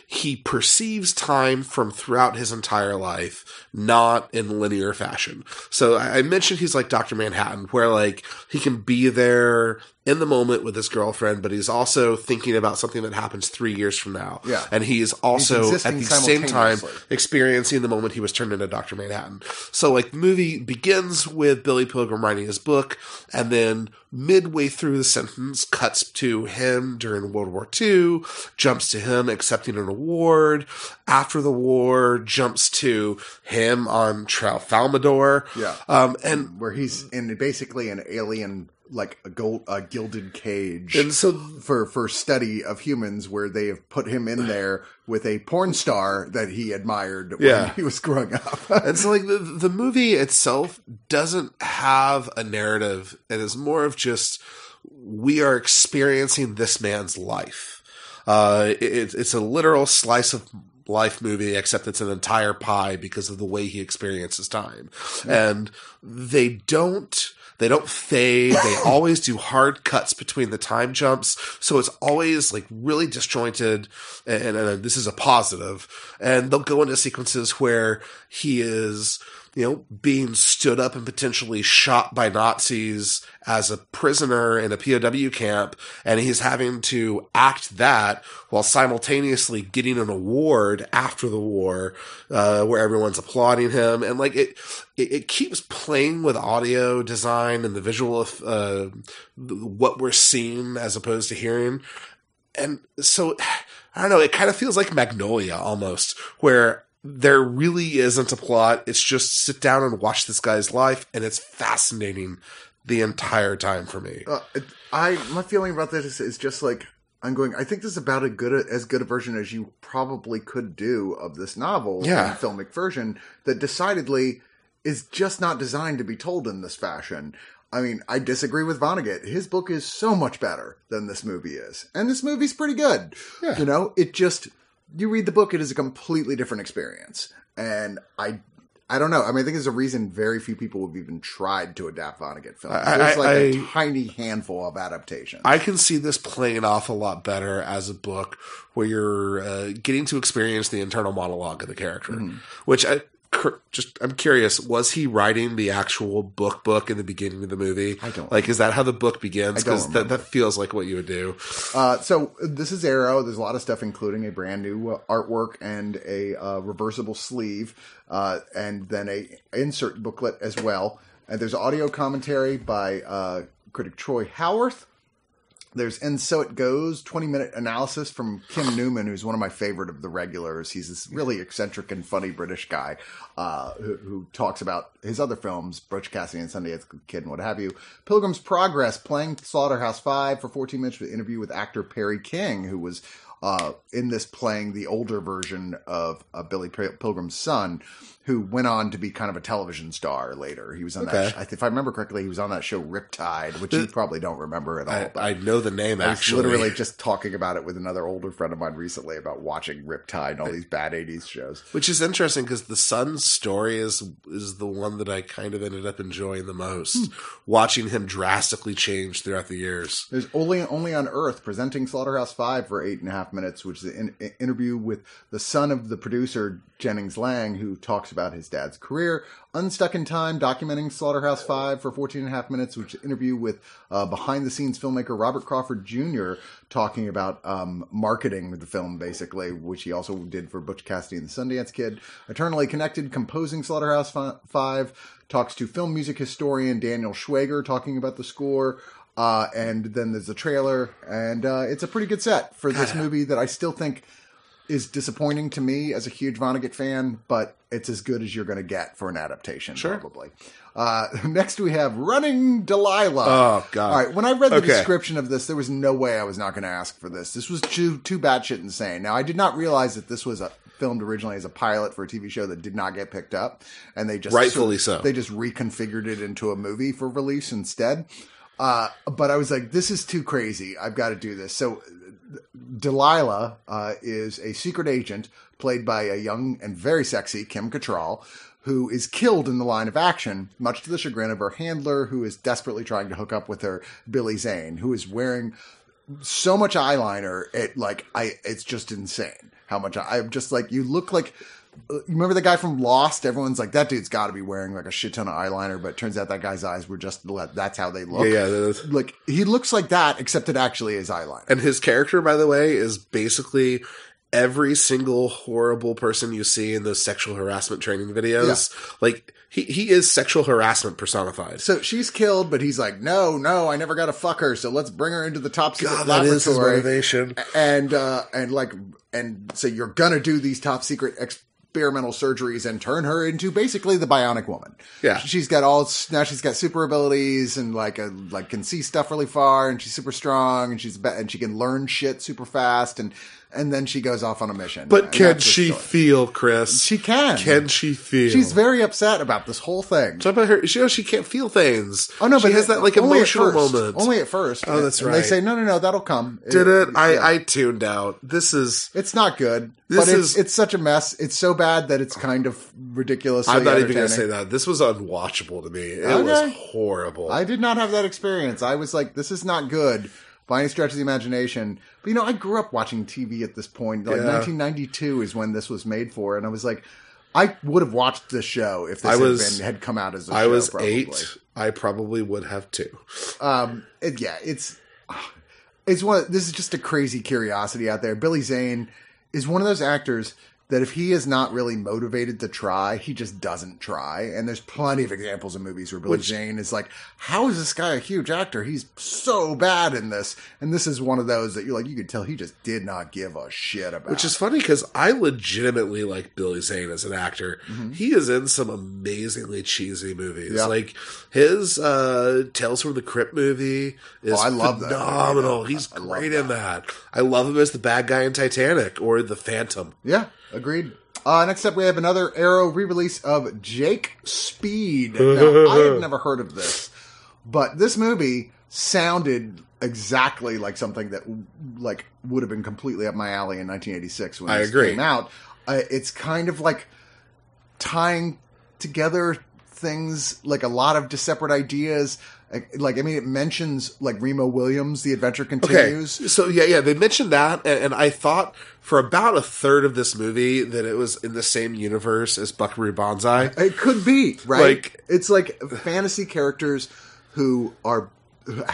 Speaker 2: he perceives time from throughout his entire life, not in linear fashion. So I I mentioned he's like Doctor Manhattan, where like he can be there in the moment with his girlfriend, but he's also thinking about something that happens three years from now.
Speaker 1: Yeah.
Speaker 2: and he is also at the same time experiencing the moment he was turned into Dr. Manhattan. So like the movie begins with Billy Pilgrim writing his book and then midway through the sentence cuts to him during World War II, jumps to him accepting an award. After the war, jumps to him on Tralfamadore.
Speaker 1: Yeah.
Speaker 2: Um, and
Speaker 1: Where he's in basically an alien, like a gold, a gilded cage.
Speaker 2: and so
Speaker 1: for for study of humans, where they have put him in there with a porn star that he admired when
Speaker 2: Yeah.
Speaker 1: he was growing up.
Speaker 2: And so, like the the movie itself doesn't have a narrative. It is more of just we are experiencing this man's life. Uh, it, it's a literal slice of life movie, except it's an entire pie because of the way he experiences time. And they don't. They don't fade. They always do hard cuts between the time jumps. So it's always like really disjointed. And, and this is a positive. And they'll go into sequences where he is, you know, being stood up and potentially shot by Nazis as a prisoner in a POW camp. And he's having to act that while simultaneously getting an award after the war, uh, where everyone's applauding him. And like it, it, it keeps playing with audio design and the visual of, uh, what we're seeing as opposed to hearing. And so, I don't know, it kind of feels like Magnolia almost, where there really isn't a plot. It's just sit down and watch this guy's life, and it's fascinating the entire time for me.
Speaker 1: Uh, I my feeling about this is, is just like I'm going. I think this is about a good as good a version as you probably could do of this novel,
Speaker 2: Yeah.
Speaker 1: filmic version that decidedly is just not designed to be told in this fashion. I mean, I disagree with Vonnegut. His book is so much better than this movie is, and this movie's pretty good.
Speaker 2: Yeah.
Speaker 1: You know, it just you read the book, it is a completely different experience, and I. I don't know. I mean, I think there's a reason very few people have even tried to adapt Vonnegut films.
Speaker 2: I-
Speaker 1: There's like a
Speaker 2: I-
Speaker 1: tiny handful of adaptations.
Speaker 2: I can see this playing off a lot better as a book where you're uh, getting to experience the internal monologue of the character,
Speaker 1: Mm-hmm.
Speaker 2: which I just I'm curious was he writing the actual book book in the beginning of the movie?
Speaker 1: I don't-
Speaker 2: like. Is that how the book begins? Because that, that feels like what you would do.
Speaker 1: Uh, so this is Arrow. There's a lot of stuff, including a brand new uh, artwork and a uh, reversible sleeve, uh, and then a insert booklet as well. And there's audio commentary by uh, critic Troy Howarth. There's And So It Goes, 20 minute analysis from Kim Newman, who's one of my favorite of the regulars. He's this really eccentric and funny British guy uh, who, who talks about his other films, Butch Cassidy and Sundance Kid and what have you. Pilgrim's Progress, playing Slaughterhouse 5 for 14 minutes with an interview with actor Perry King, who was uh, in this playing the older version of uh, Billy Pilgrim's son who went on to be kind of a television star later. He was on
Speaker 2: Okay.
Speaker 1: that. If I remember correctly, he was on that show Riptide, which you probably don't remember at all.
Speaker 2: I, I know the name
Speaker 1: I was
Speaker 2: actually.
Speaker 1: literally just talking about it with another older friend of mine recently about watching Riptide and all these bad '80s shows.
Speaker 2: Which is interesting because the son's story is is the one that I kind of ended up enjoying the most,
Speaker 1: Hmm.
Speaker 2: watching him drastically change throughout the years.
Speaker 1: There's only only on Earth presenting Slaughterhouse Five for eight and a half minutes, which is an in, interview with the son of the producer Jennings Lang, who talks about his dad's career. Unstuck in Time, documenting Slaughterhouse Five for 14 and a half minutes, which is an interview with uh, behind the scenes filmmaker Robert Crawford Jr. talking about um, marketing the film, basically, which he also did for Butch Cassidy and the Sundance Kid. Eternally Connected, composing Slaughterhouse Five, talks to film music historian Daniel Schweiger talking about the score. Uh, and then there's a trailer, and uh, it's a pretty good set for this movie that I still think is disappointing to me as a huge Vonnegut fan, but it's as good as you're going to get for an adaptation,
Speaker 2: Sure.
Speaker 1: probably. Uh, next, we have Running Delilah.
Speaker 2: Oh, God.
Speaker 1: All right, when I read the
Speaker 2: Okay.
Speaker 1: description of this, there was no way I was not going to ask for this. This was too too batshit insane. Now, I did not realize that this was a filmed originally as a pilot for a TV show that did not get picked up, and they just
Speaker 2: Rightfully so.
Speaker 1: They just reconfigured it into a movie for release instead. Uh, but I was like, this is too crazy. I've got to do this. So Delilah uh, is a secret agent played by a young and very sexy Kim Cattrall, who is killed in the line of action, much to the chagrin of her handler, who is desperately trying to hook up with her, Billy Zane, who is wearing so much eyeliner. It like I, it's just insane how much I, I'm just like you look like. You remember the guy from Lost? Everyone's like, that dude's got to be wearing like a shit ton of eyeliner, but it turns out that guy's eyes were just that's how they look.
Speaker 2: Yeah, yeah.
Speaker 1: Like he looks like that, except it actually is eyeliner.
Speaker 2: And his character, by the way, is basically every single horrible person you see in those sexual harassment training videos. Like he he is sexual harassment personified.
Speaker 1: So she's killed, but he's like, no, no, I never got to fuck her. So let's bring her into the top secret
Speaker 2: God, that is his
Speaker 1: laboratory.
Speaker 2: motivation.
Speaker 1: and uh, and like, and so you're gonna do these top secret experimental surgeries and turn her into basically the bionic woman.
Speaker 2: Yeah.
Speaker 1: she's got all now she's got super abilities and like a like can see stuff really far and she's super strong and she's and she can learn shit super fast and and then she goes off on a mission.
Speaker 2: But can she
Speaker 1: story.
Speaker 2: feel, Chris?
Speaker 1: She can.
Speaker 2: Can she feel?
Speaker 1: She's very upset about this whole thing.
Speaker 2: Talk about her. She, you know, she can't feel things.
Speaker 1: Oh no,
Speaker 2: she
Speaker 1: but
Speaker 2: has that like emotional moment.
Speaker 1: Only at first.
Speaker 2: Oh, that's
Speaker 1: And
Speaker 2: right.
Speaker 1: They say no, no, no, that'll come.
Speaker 2: Did it? I
Speaker 1: yeah.
Speaker 2: I tuned out. This is.
Speaker 1: It's not good.
Speaker 2: This
Speaker 1: but it's
Speaker 2: is-
Speaker 1: it's such a mess. It's so bad that it's kind of ridiculous.
Speaker 2: I'm not even going to say that. This was unwatchable to me. It
Speaker 1: Okay.
Speaker 2: was horrible.
Speaker 1: I did not have that experience. I was like, this is not good by any stretch of the imagination. But you know, I grew up watching TV at this point. Like
Speaker 2: Yeah.
Speaker 1: 1992 is when this was made for, and I was like, I would have watched this show if this
Speaker 2: I
Speaker 1: had, been, had come out as a
Speaker 2: I
Speaker 1: show.
Speaker 2: I was
Speaker 1: probably.
Speaker 2: eight. I probably would have too.
Speaker 1: Um, it, yeah, it's it's one. This is just a crazy curiosity out there. Billy Zane is one of those actors that if he is not really motivated to try, he just doesn't try. And there's plenty of examples of movies where Billy
Speaker 2: Which-
Speaker 1: Zane is like, "How is this guy a huge actor? He's so bad in this." And this is one of those that you're like, you could tell he just did not give a shit about.
Speaker 2: Which is funny because I legitimately like Billy Zane as an actor. He is in some amazingly cheesy movies.
Speaker 1: Mm-hmm. Yeah.
Speaker 2: Like his uh, Tales from the Crypt movie is
Speaker 1: Oh, I love that movie,
Speaker 2: phenomenal.
Speaker 1: though.
Speaker 2: He's
Speaker 1: I
Speaker 2: great in that. I love him as the bad guy in Titanic or the Phantom.
Speaker 1: Yeah, agreed. Uh, next up, we have another Arrow re-release of Jake Speed. Now, I had never heard of this, but this movie sounded exactly like something that like would have been completely up my alley in 1986 when
Speaker 2: I
Speaker 1: this
Speaker 2: agree.
Speaker 1: came out. Uh, it's kind of like tying together things like a lot of separate ideas. Like, I mean, it mentions like Remo Williams, The Adventure
Speaker 2: Okay,
Speaker 1: Continues.
Speaker 2: so yeah, yeah, they mentioned that, and, and I thought for about a third of this movie that it was in the same universe as Buckaroo Banzai.
Speaker 1: It could be right.
Speaker 2: Like-
Speaker 1: it's like fantasy characters who are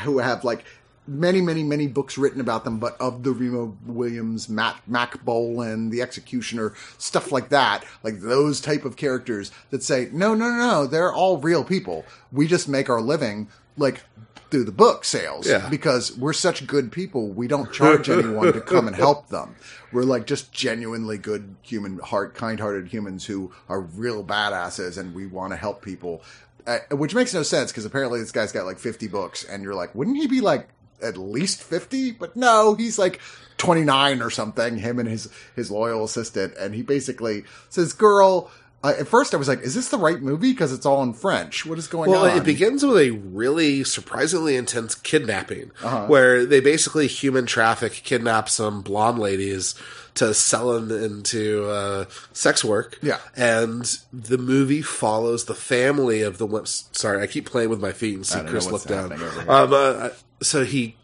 Speaker 1: who have like many, many, many books written about them, but of the Remo Williams, Matt Mack Bolan, the Executioner, stuff like that. Like those type of characters that say, no, no, no, no, they're all real people. We just make our living like through the book sales
Speaker 2: Yeah.
Speaker 1: because we're such good people. We don't charge anyone to come and help them. We're like just genuinely good human heart, kind-hearted humans who are real badasses, and we want to help people. Uh, which makes no sense because apparently this guy's got like 50 books, and you're like, wouldn't he be like at least 50? But no, he's like 29 or something. Him and his his loyal assistant, and he basically says, "Girl." Uh, at first, I was like, "Is this the right movie?" Because it's all in French. What is going
Speaker 2: Well,
Speaker 1: on?
Speaker 2: Well, it begins with a really surprisingly intense kidnapping,
Speaker 1: Uh-huh.
Speaker 2: where they basically human traffic, kidnap some blonde ladies to sell them into uh, sex work.
Speaker 1: Yeah.
Speaker 2: and the movie follows the family of the. Sorry, I keep playing with my feet and see
Speaker 1: I
Speaker 2: Chris look down.
Speaker 1: happening over here.
Speaker 2: Um, uh, so he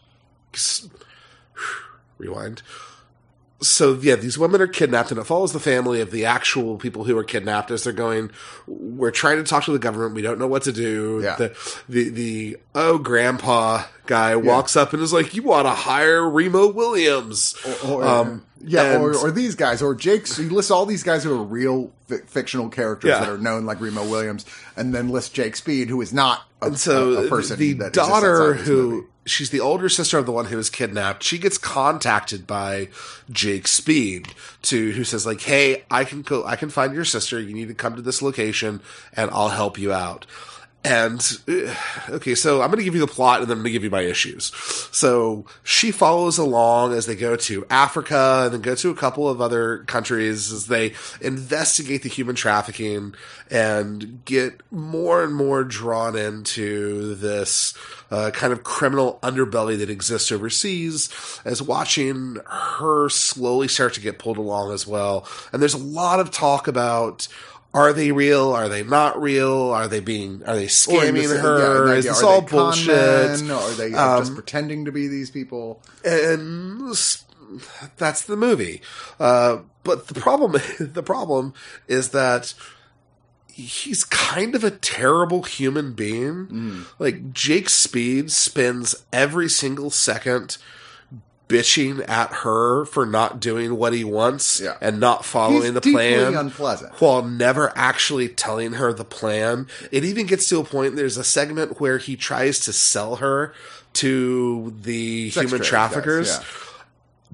Speaker 2: rewind. So yeah, these women are kidnapped, and it follows the family of the actual people who are kidnapped as they're going. We're trying to talk to the government. We don't know what to do.
Speaker 1: Yeah.
Speaker 2: The the the oh grandpa guy walks up and is like, "You want to hire Remo Williams?"
Speaker 1: or,
Speaker 2: Um,
Speaker 1: yeah,
Speaker 2: and-
Speaker 1: or, or these guys, or Jake's. He lists all these guys who are real fi- fictional characters
Speaker 2: Yeah.
Speaker 1: that are known, like Remo Williams, and then lists Jake Speed, who is not a,
Speaker 2: And so
Speaker 1: a, person.
Speaker 2: the daughter
Speaker 1: outside of this
Speaker 2: who
Speaker 1: movie.
Speaker 2: she's the older sister of the one who was kidnapped she gets contacted by jake speed to who says like hey i can go i can find your sister you need to come to this location and i'll help you out and uh, okay, so I'm going to give you the plot and then I'm going to give you my issues. So she follows along as they go to Africa and then go to a couple of other countries as they investigate the human trafficking and get more and more drawn into this uh, kind of criminal underbelly that exists overseas as watching her slowly start to get pulled along as well. And there's a lot of talk about are they real? Are they not real? Are they being? Are they scamming her?
Speaker 1: yeah,
Speaker 2: Is this
Speaker 1: are
Speaker 2: all bullshit?
Speaker 1: men, are they uh, just
Speaker 2: Um,
Speaker 1: pretending to be these people?
Speaker 2: and that's the movie. Uh, but the problem, the problem is that he's kind of a terrible human being. Like Jake Speed spends every single second bitching at her for not doing what he wants
Speaker 1: Yeah.
Speaker 2: and not following
Speaker 1: He's
Speaker 2: the plan
Speaker 1: unpleasant.
Speaker 2: while never actually telling her the plan. It even gets to a point, there's a segment where he tries to sell her to the
Speaker 1: Sex
Speaker 2: human traffickers.
Speaker 1: yeah.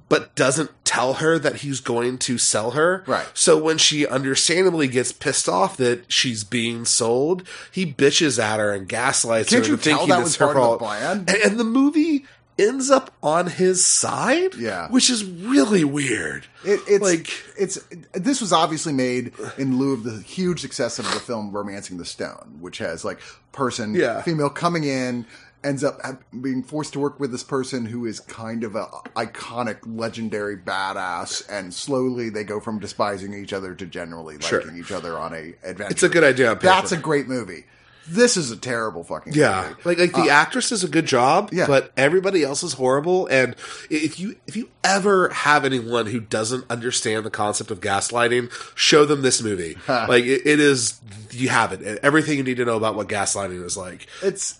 Speaker 2: But doesn't tell her that he's going to sell her.
Speaker 1: Right.
Speaker 2: So when she understandably gets pissed off that she's being sold, he bitches at her and gaslights
Speaker 1: Can't
Speaker 2: her
Speaker 1: you tell that was
Speaker 2: her
Speaker 1: part of the plan?
Speaker 2: And, and the movie ends up on his side.
Speaker 1: Yeah.
Speaker 2: Which is really weird.
Speaker 1: It, it's
Speaker 2: Like-
Speaker 1: it's this was obviously made in lieu of the huge success of the film *Romancing the Stone*, which has like person
Speaker 2: Yeah.
Speaker 1: female coming in ends up being forced to work with this person who is kind of a iconic, legendary badass, and slowly they go from despising each other to generally
Speaker 2: Sure.
Speaker 1: liking each other on a adventure.
Speaker 2: It's a good idea on paper.
Speaker 1: That's a great movie. This is a terrible fucking
Speaker 2: Yeah,
Speaker 1: movie.
Speaker 2: like like the actress does a good job,
Speaker 1: Uh, yeah.
Speaker 2: but everybody else is horrible. And if you if you ever have anyone who doesn't understand the concept of gaslighting, show them this movie. like it, it is, you have it. Everything you need to know about what gaslighting is like.
Speaker 1: It's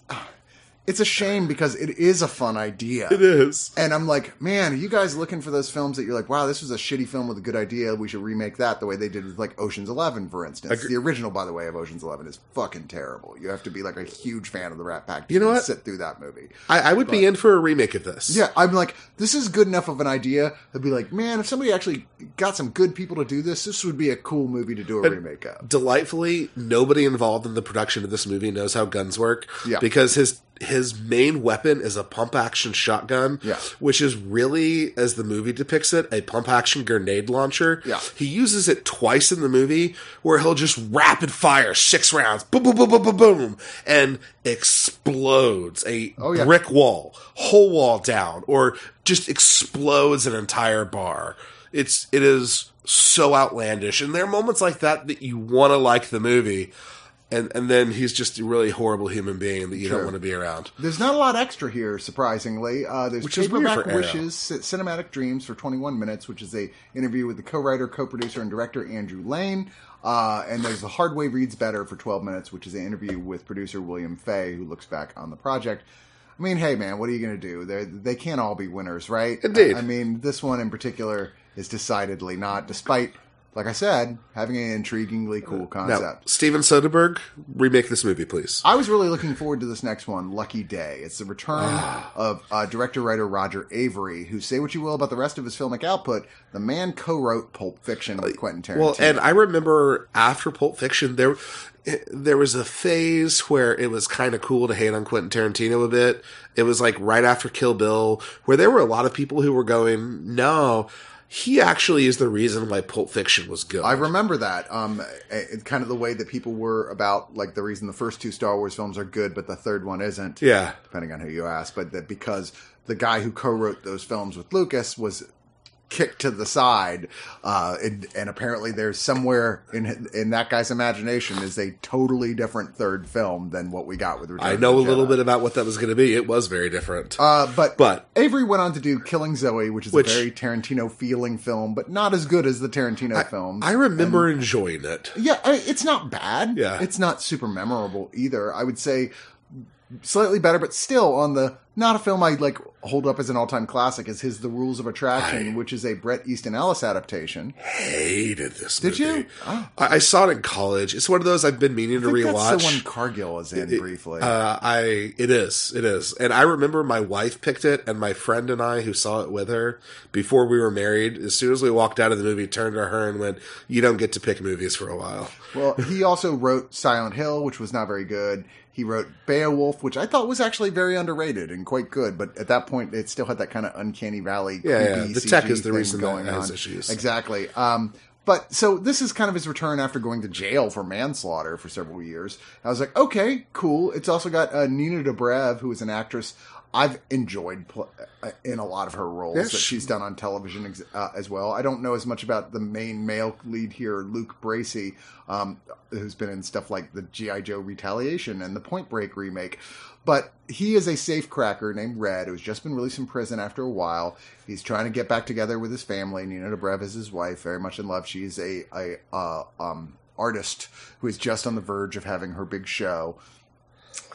Speaker 1: it's a shame because it is a fun idea.
Speaker 2: It is.
Speaker 1: And I'm like, man, are you guys looking for those films that you're like, wow, this was a shitty film with a good idea. We should remake that the way they did with like Ocean's Eleven, for instance.
Speaker 2: Agree-
Speaker 1: The original, by the way, of Ocean's Eleven is fucking terrible. You have to be like a huge fan of the Rat Pack to
Speaker 2: You know what?
Speaker 1: sit through that movie.
Speaker 2: I, I would be in for a remake of this.
Speaker 1: Yeah, I'm like, this is good enough of an idea. I'd be like, man, if somebody actually got some good people to do this, this would be a cool movie to do a remake of.
Speaker 2: delightfully nobody involved in the production of this movie knows how guns work
Speaker 1: Yeah.
Speaker 2: because his his main weapon is a pump action shotgun
Speaker 1: Yeah.
Speaker 2: which is really as the movie depicts it a pump action grenade launcher
Speaker 1: Yeah.
Speaker 2: he uses it twice in the movie where he'll just rapid fire six rounds boom boom boom boom boom boom and explodes a
Speaker 1: Oh, yeah.
Speaker 2: brick wall whole wall down or just explodes an entire bar it's it is so outlandish and there are moments like that that you want to like the movie and and then he's just a really horrible human being that you
Speaker 1: Sure.
Speaker 2: don't want to be around
Speaker 1: There's not a lot extra here, surprisingly. Uh, there's
Speaker 2: Which
Speaker 1: Paperback Wishes, Cinematic Dreams for 21 minutes, which is a interview with the co-writer, co-producer, and director Andrew Lane. Uh, and there's The Hard Way Reads Better for 12 minutes, which is an interview with producer William Fay, who looks back on the project. I mean, hey man, what are you going to do? They they can't all be winners, right?
Speaker 2: Indeed.
Speaker 1: I mean, this one in particular is decidedly not, despite like I said, having an intriguingly cool
Speaker 2: Now,
Speaker 1: concept.
Speaker 2: Steven Soderbergh, remake this movie, please.
Speaker 1: I was really looking forward to this next one, Lucky Day. It's the return of uh, director writer Roger Avary, who say what you will about the rest of his filmic output, the man co-wrote Pulp Fiction with Quentin Tarantino.
Speaker 2: Well, and I remember after Pulp Fiction, there there was a phase where it was kind of cool to hate on Quentin Tarantino a bit. It was like right after Kill Bill, where there were a lot of people who were going, "No, he actually is the reason why Pulp Fiction was good."
Speaker 1: I remember that. Um, it, kind of the way that people were about like the reason the first two Star Wars films are good, but the third one isn't.
Speaker 2: yeah,
Speaker 1: depending on who you ask, but that because the guy who co-wrote those films with Lucas was kicked to the side, uh, and, and apparently there's somewhere in in that guy's imagination is a totally different third film than what we got with Return
Speaker 2: I know a
Speaker 1: the
Speaker 2: little
Speaker 1: Jedi.
Speaker 2: bit about what that was going to be. It was very different.
Speaker 1: Uh, but
Speaker 2: But-
Speaker 1: Avary went on to do Killing Zoe, which is
Speaker 2: Which-
Speaker 1: a very Tarantino feeling film, but not as good as the Tarantino films.
Speaker 2: I remember enjoying it.
Speaker 1: Yeah, I, it's not bad.
Speaker 2: Yeah.
Speaker 1: It's not super memorable either. I would say slightly better, but still on the not a film I like hold up as an all time classic is his The Rules of Attraction, which is a Bret Easton Ellis adaptation.
Speaker 2: Hated this. Movie.
Speaker 1: Did
Speaker 2: movie.
Speaker 1: you? Oh.
Speaker 2: I, I saw it in college. It's one of those I've been meaning to
Speaker 1: I think
Speaker 2: rewatch.
Speaker 1: that's the one Cargill is in briefly.
Speaker 2: Uh, I it is it is, and I remember my wife picked it, and my friend and I who saw it with her before we were married. As soon as we walked out of the movie, turned to her and went, "You don't get to pick movies for a while."
Speaker 1: well, he also wrote Silent Hill, which was not very good. He wrote Beowulf, which I thought was actually very underrated and quite good, but at that point, it still had that kind of uncanny valley.
Speaker 2: Yeah, yeah. The tech is the reason that
Speaker 1: going
Speaker 2: has
Speaker 1: on.
Speaker 2: issues.
Speaker 1: Exactly. Um, but so this is kind of his return after going to jail for manslaughter for several years. I was like, okay, cool. It's also got uh, Nina Dobrev, who is an actress I've enjoyed pl- uh, in a lot of her roles
Speaker 2: Yeah,
Speaker 1: that
Speaker 2: she-
Speaker 1: she's done on television ex- uh, as well. I don't know as much about the main male lead here, Luke Bracey, um, who's been in stuff like the GI Joe Retaliation and the Point Break remake. But he is a safe cracker named Red who's just been released from prison after a while. He's trying to get back together with his family. Nina Dobrev is his wife, very much in love. She's a a uh, um, artist who is just on the verge of having her big show.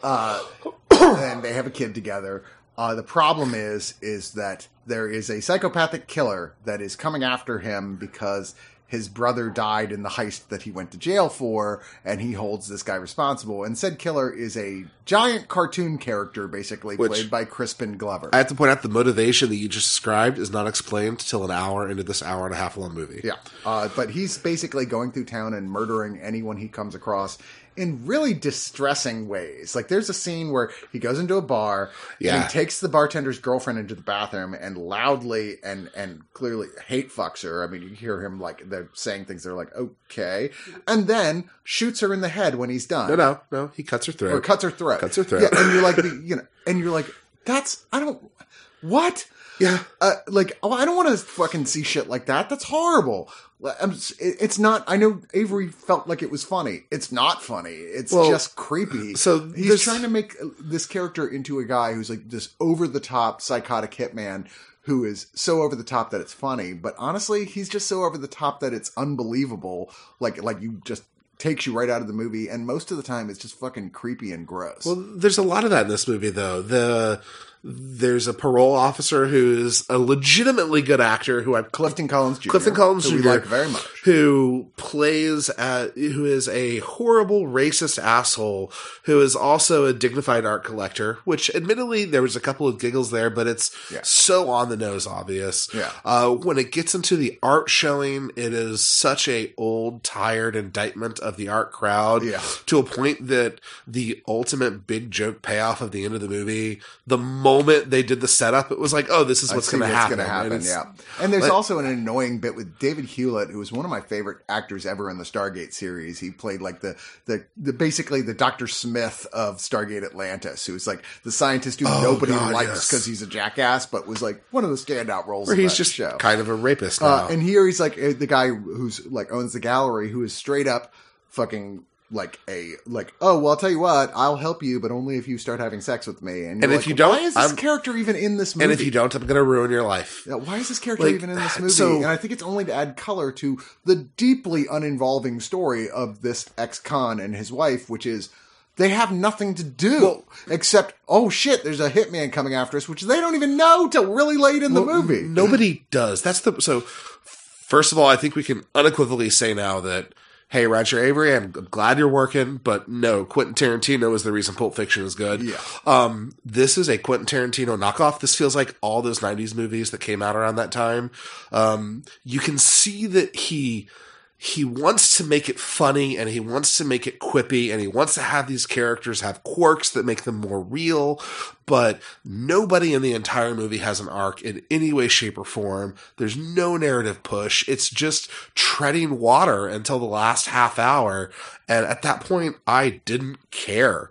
Speaker 1: Uh, and they have a kid together. Uh, the problem is, is that there is a psychopathic killer that is coming after him because his brother died in the heist that he went to jail for, and he holds this guy responsible. And said killer is a giant cartoon character, basically
Speaker 2: Which-
Speaker 1: played by Crispin Glover.
Speaker 2: I have to point out the motivation that you just described is not explained till an hour into this hour and a half long movie.
Speaker 1: Yeah, uh, but he's basically going through town and murdering anyone he comes across in really distressing ways. Like there's a scene where he goes into a bar and
Speaker 2: Yeah.
Speaker 1: he takes the bartender's girlfriend into the bathroom and loudly and and clearly hate fucks her. I mean, you hear him like they're saying things. They're like, okay, and then shoots her in the head when he's done
Speaker 2: No, no, no. He cuts her throat.
Speaker 1: or cuts her throat.
Speaker 2: Cuts her throat.
Speaker 1: Yeah, and you're like, the, you know, and you're like, that's I don't what.
Speaker 2: yeah.
Speaker 1: Uh, like, oh, I don't want to fucking see shit like that. That's horrible. I'm, it's not. I know Avary felt like it was funny. It's not funny. It's
Speaker 2: Well,
Speaker 1: just creepy.
Speaker 2: so
Speaker 1: he's
Speaker 2: this-
Speaker 1: trying to make uh, this character into a guy who's like this over the top psychotic hitman who is so over the top that it's funny. But honestly, he's just so over the top that it's unbelievable. Like, like you just takes you right out of the movie. And most of the time, it's just fucking creepy and gross.
Speaker 2: Well, there's a lot of that in this movie, though. The there's a parole officer who's a legitimately good actor who I'm
Speaker 1: Clifton Collins Jr.
Speaker 2: Clifton Collins
Speaker 1: who we
Speaker 2: Jr.
Speaker 1: like very much.
Speaker 2: who plays at, who is a horrible racist asshole who is also a dignified art collector which admittedly there was a couple of giggles there but it's
Speaker 1: Yeah.
Speaker 2: so on the nose obvious
Speaker 1: Yeah.
Speaker 2: uh, when it gets into the art showing it is such a old tired indictment of the art crowd
Speaker 1: Yeah.
Speaker 2: to a point that the ultimate big joke payoff of the end of the movie the moment they did the setup it was like oh this is what's going to happen,
Speaker 1: gonna happen,
Speaker 2: it's-
Speaker 1: yeah. And there's also an annoying bit with David Hewlett, who was one of my favorite actors ever in the Stargate series. He played like the the, the basically the Doctor Smith of Stargate Atlantis, who's like the scientist who
Speaker 2: Oh,
Speaker 1: nobody
Speaker 2: God,
Speaker 1: likes
Speaker 2: yes.
Speaker 1: because he's a jackass, but was like one of the standout roles.
Speaker 2: where he's just
Speaker 1: show.
Speaker 2: kind of a rapist now.
Speaker 1: Uh, and here he's like uh, the guy who's like owns the gallery, who is straight up fucking like a like oh well I'll tell you what I'll help you but only if you start having sex with me and, you're
Speaker 2: if
Speaker 1: like,
Speaker 2: you don't,
Speaker 1: why is this
Speaker 2: I'm-
Speaker 1: character even in this movie
Speaker 2: and if you don't, I'm going to ruin your life.
Speaker 1: yeah, why is this character
Speaker 2: Like,
Speaker 1: even in this movie?
Speaker 2: so-
Speaker 1: and I think it's only to add color to the deeply uninvolving story of this ex-con and his wife, which is they have nothing to do
Speaker 2: Well-
Speaker 1: except, oh shit, there's a hitman coming after us, which they don't even know till really late in the movie.
Speaker 2: Nobody does. That's the so First of all, I think we can unequivocally say now that hey, Roger Avary, I'm glad you're working, but no, Quentin Tarantino is the reason Pulp Fiction is good.
Speaker 1: Yeah.
Speaker 2: Um, this is a Quentin Tarantino knockoff. This feels like all those 90s movies that came out around that time. Um, you can see that he he wants to make it funny and he wants to make it quippy and he wants to have these characters have quirks that make them more real, but nobody in the entire movie has an arc in any way, shape, or form. There's no narrative push. It's just treading water until the last half hour. And at that point, I didn't care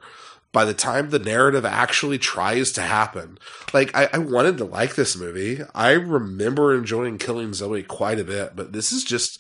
Speaker 2: by the time the narrative actually tries to happen. Like, I, I, wanted to like this movie. I remember enjoying Killing Zoe quite a bit, but this is just.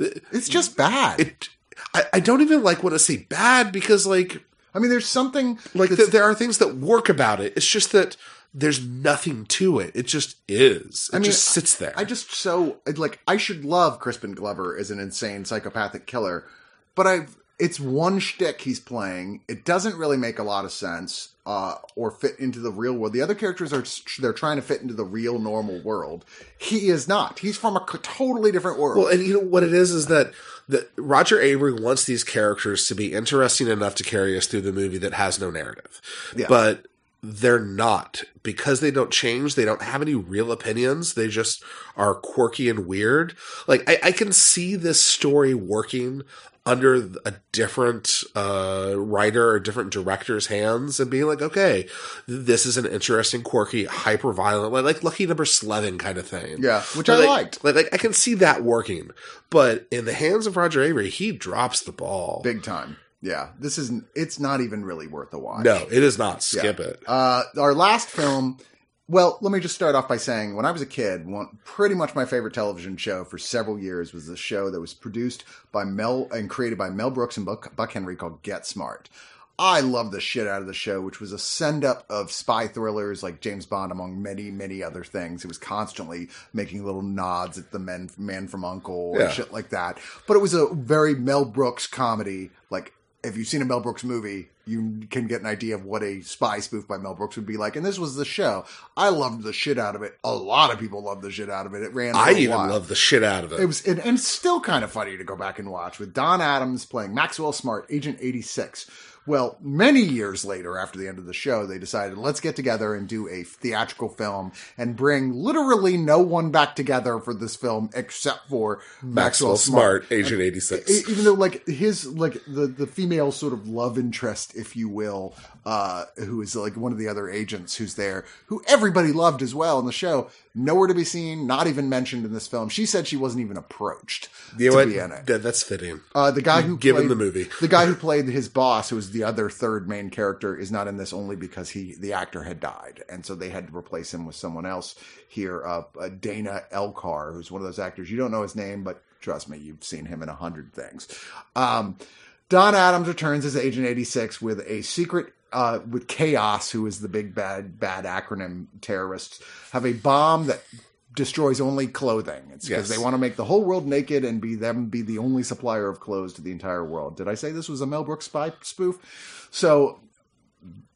Speaker 1: It's just bad.
Speaker 2: It, I, I don't even like want to say bad because, like.
Speaker 1: I mean, there's something.
Speaker 2: Like, th- there are things that work about it. It's just that there's nothing to it. It just is. It I mean, just sits there.
Speaker 1: I just so like I should love Crispin Glover as an insane psychopathic killer, but I've it's one shtick he's playing. It doesn't really make a lot of sense uh, or fit into the real world. The other characters are they're trying to fit into the real normal world. He is not. He's from a totally different world.
Speaker 2: Well, and you know what it is is that that Roger Avary wants these characters to be interesting enough to carry us through the movie that has no narrative. Yeah. But they're not because they don't change. They don't have any real opinions. They just are quirky and weird. Like I, I can see this story working under a different uh, writer or different director's hands and being like, okay, this is an interesting, quirky, hyper violent, like, like Lucky Number Slevin kind of thing.
Speaker 1: Yeah, which I
Speaker 2: like,
Speaker 1: liked.
Speaker 2: Like, like, I can see that working, but in the hands of Roger Avary, he drops the ball
Speaker 1: big time. Yeah, this isn't. It's not even really worth a watch.
Speaker 2: No, it is not. Skip yeah. it.
Speaker 1: Uh, our last film well, let me just start off by saying when I was a kid, one, pretty much my favorite television show for several years was the show that was produced by Mel and created by Mel Brooks and Buck, Buck Henry called Get Smart. I loved the shit out of the show, which was a send up of spy thrillers like James Bond, among many, many other things. It was constantly making little nods at the men, man from Uncle yeah. and shit like that. But it was a very Mel Brooks comedy, like if you've seen a Mel Brooks movie, you can get an idea of what a spy spoof by Mel Brooks would be like. And this was the show. I loved the shit out of it. A lot of people loved the shit out of it. It ran.
Speaker 2: I even love the shit out of it.
Speaker 1: It was, and, and it's still kind of funny to go back and watch with Don Adams playing Maxwell Smart, Agent eighty six well, many years later, after the end of the show, they decided let's get together and do a theatrical film and bring literally no one back together for this film except for Maxwell, Maxwell Smart,
Speaker 2: Smart, Agent eighty six.
Speaker 1: Even though, like his like the the female sort of love interest, if you will, uh, who is like one of the other agents who's there, who everybody loved as well in the show. Nowhere to be seen, not even mentioned in this film. She said she wasn't even approached you to what? be in it.
Speaker 2: That, that's fitting.
Speaker 1: Uh, the guy who
Speaker 2: given
Speaker 1: played,
Speaker 2: the movie,
Speaker 1: the guy who played his boss, who was the other third main character, is not in this only because he the actor had died, and so they had to replace him with someone else. Here, uh, uh, Dana Elcar, who's one of those actors you don't know his name, but trust me, you've seen him in a hundred things. Um, Don Adams returns as Agent 86 with a secret uh, with KAOS, who is the big bad bad acronym terrorists, have a bomb that destroys only clothing. It's because yes. they want to make the whole world naked and be them be the only supplier of clothes to the entire world. Did I say this was a Mel Brooks spy spoof? So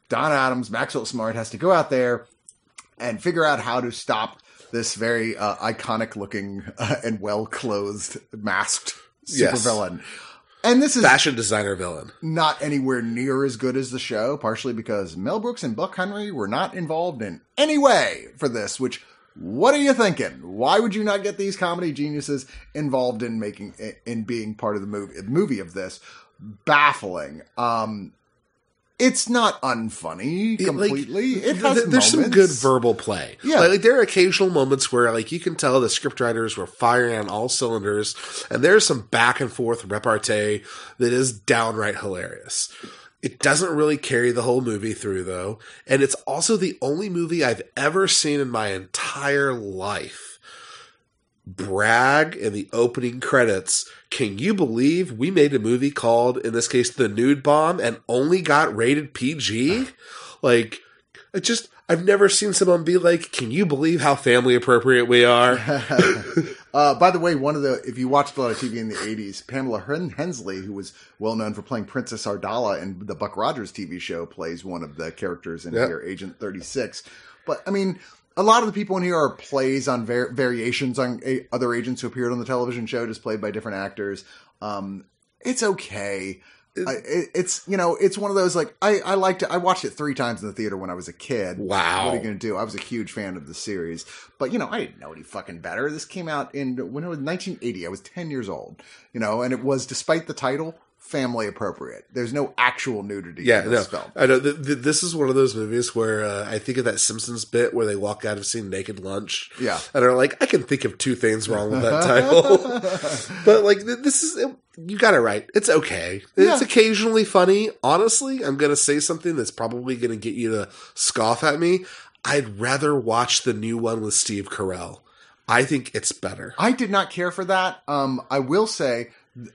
Speaker 1: Don Adams, Maxwell Smart has to go out there and figure out how to stop this very uh, iconic looking uh, and well clothed masked supervillain. Yes. And this is
Speaker 2: fashion designer villain.
Speaker 1: Not anywhere near as good as the show, partially because Mel Brooks and Buck Henry were not involved in any way for this, which what are you thinking? Why would you not get these comedy geniuses involved in making in being part of the movie movie of this? Baffling. Um it's not unfunny completely. Like, it has th-
Speaker 2: there's some good verbal play. Yeah, like, like, there are occasional moments where like you can tell the scriptwriters were firing on all cylinders, and there's some back and forth repartee that is downright hilarious. It doesn't really carry the whole movie through though, and it's also the only movie I've ever seen in my entire life brag in the opening credits. Can you believe we made a movie called, in this case, The Nude Bomb and only got rated PG? Like, it just, I've never seen someone be like, can you believe how family appropriate we are?
Speaker 1: uh, by the way, one of the, if you watched a lot of TV in the 80s, Pamela Hensley, who was well known for playing Princess Ardala in the Buck Rogers TV show, plays one of the characters in yep. here, Agent 36. But I mean, a lot of the people in here are plays on var- variations on a- other agents who appeared on the television show, just played by different actors. Um, it's okay. I, it's you know it's one of those like I I liked it. I watched it three times in the theater when I was a kid.
Speaker 2: Wow.
Speaker 1: What are you gonna do? I was a huge fan of the series, but you know I didn't know any fucking better. This came out in when it was 1980. I was 10 years old. You know, and it was despite the title family appropriate. There's no actual nudity
Speaker 2: Yeah,
Speaker 1: in
Speaker 2: no,
Speaker 1: this film.
Speaker 2: I know. Th- th- this is one of those movies where uh, I think of that Simpsons bit where they walk out of seeing Naked Lunch.
Speaker 1: Yeah.
Speaker 2: and are like, I can think of two things wrong with that title, but like th- this is you got it right. It's okay.
Speaker 1: Yeah.
Speaker 2: It's occasionally funny. Honestly, I'm gonna say something that's probably gonna get you to scoff at me. I'd rather watch the new one with Steve Carell. I think it's better.
Speaker 1: I did not care for that. Um, I will say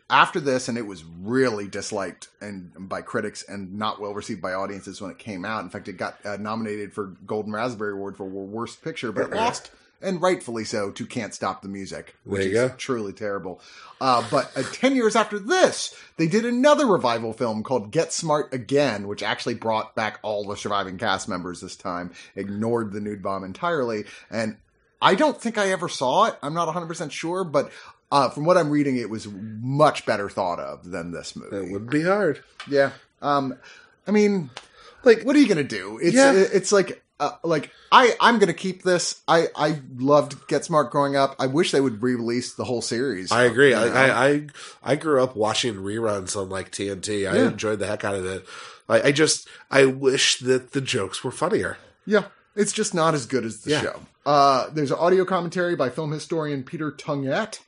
Speaker 1: after this, and it was really disliked and by critics and not well received by audiences when it came out. In fact, it got uh, nominated for Golden Raspberry Award for Worst Picture, but it lost, and rightfully so, to Can't Stop the Music, which is
Speaker 2: go.
Speaker 1: truly terrible. Uh, but uh, ten years after this, they did another revival film called Get Smart Again, which actually brought back all the surviving cast members this time, ignored the nude bomb entirely, and I don't think I ever saw it. I'm not 100% sure, but uh, from what I'm reading, it was much better thought of than this movie.
Speaker 2: It wouldn't be hard.
Speaker 1: Yeah. Um, I mean,
Speaker 2: Like,
Speaker 1: what are you gonna do? It's
Speaker 2: Yeah.
Speaker 1: it's like uh, like I I'm gonna keep this. I I loved Get Smart growing up. I wish they would re-release the whole series.
Speaker 2: I agree.
Speaker 1: You
Speaker 2: I,
Speaker 1: know?
Speaker 2: I, I I grew up watching reruns on like TNT. I
Speaker 1: Yeah.
Speaker 2: enjoyed the heck out of it. I, I just I wish that the jokes were funnier.
Speaker 1: Yeah, it's just not as good as the
Speaker 2: Yeah.
Speaker 1: show. Uh, there's an audio commentary by film historian Peter Tonguette.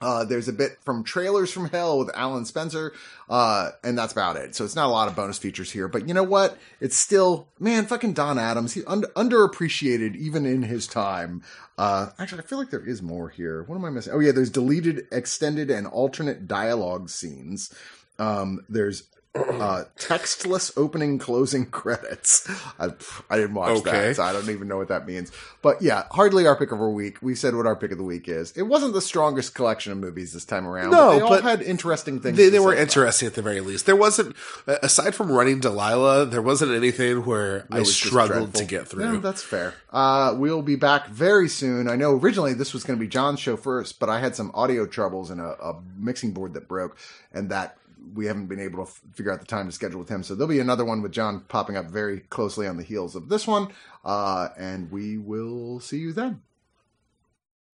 Speaker 1: Uh, there's a bit from Trailers from Hell with Alan Spencer, uh, and that's about it. So it's not a lot of bonus features here, but you know what? It's still, man, fucking Don Adams. He un- underappreciated even in his time. Uh, actually, I feel like there is more here. What am I missing? Oh yeah, there's deleted, extended, and alternate dialogue scenes. Um, there's uh, textless opening closing credits. I, I didn't watch
Speaker 2: Okay.
Speaker 1: that, so I don't even know what that means. But yeah, hardly our pick of our week. We said what our pick of the week is. It wasn't the strongest collection of movies this time around.
Speaker 2: No,
Speaker 1: but they all had interesting things.
Speaker 2: They, they were
Speaker 1: about
Speaker 2: interesting at the very least. There wasn't, aside from running Delilah, there wasn't anything where I struggled to get through.
Speaker 1: Yeah, that's fair. Uh, we'll be back very soon. I know originally this was going to be John's show first, but I had some audio troubles and a, a mixing board that broke, and that we haven't been able to f- figure out the time to schedule with him. So there'll be another one with John popping up very closely on the heels of this one, uh, and we will see you then.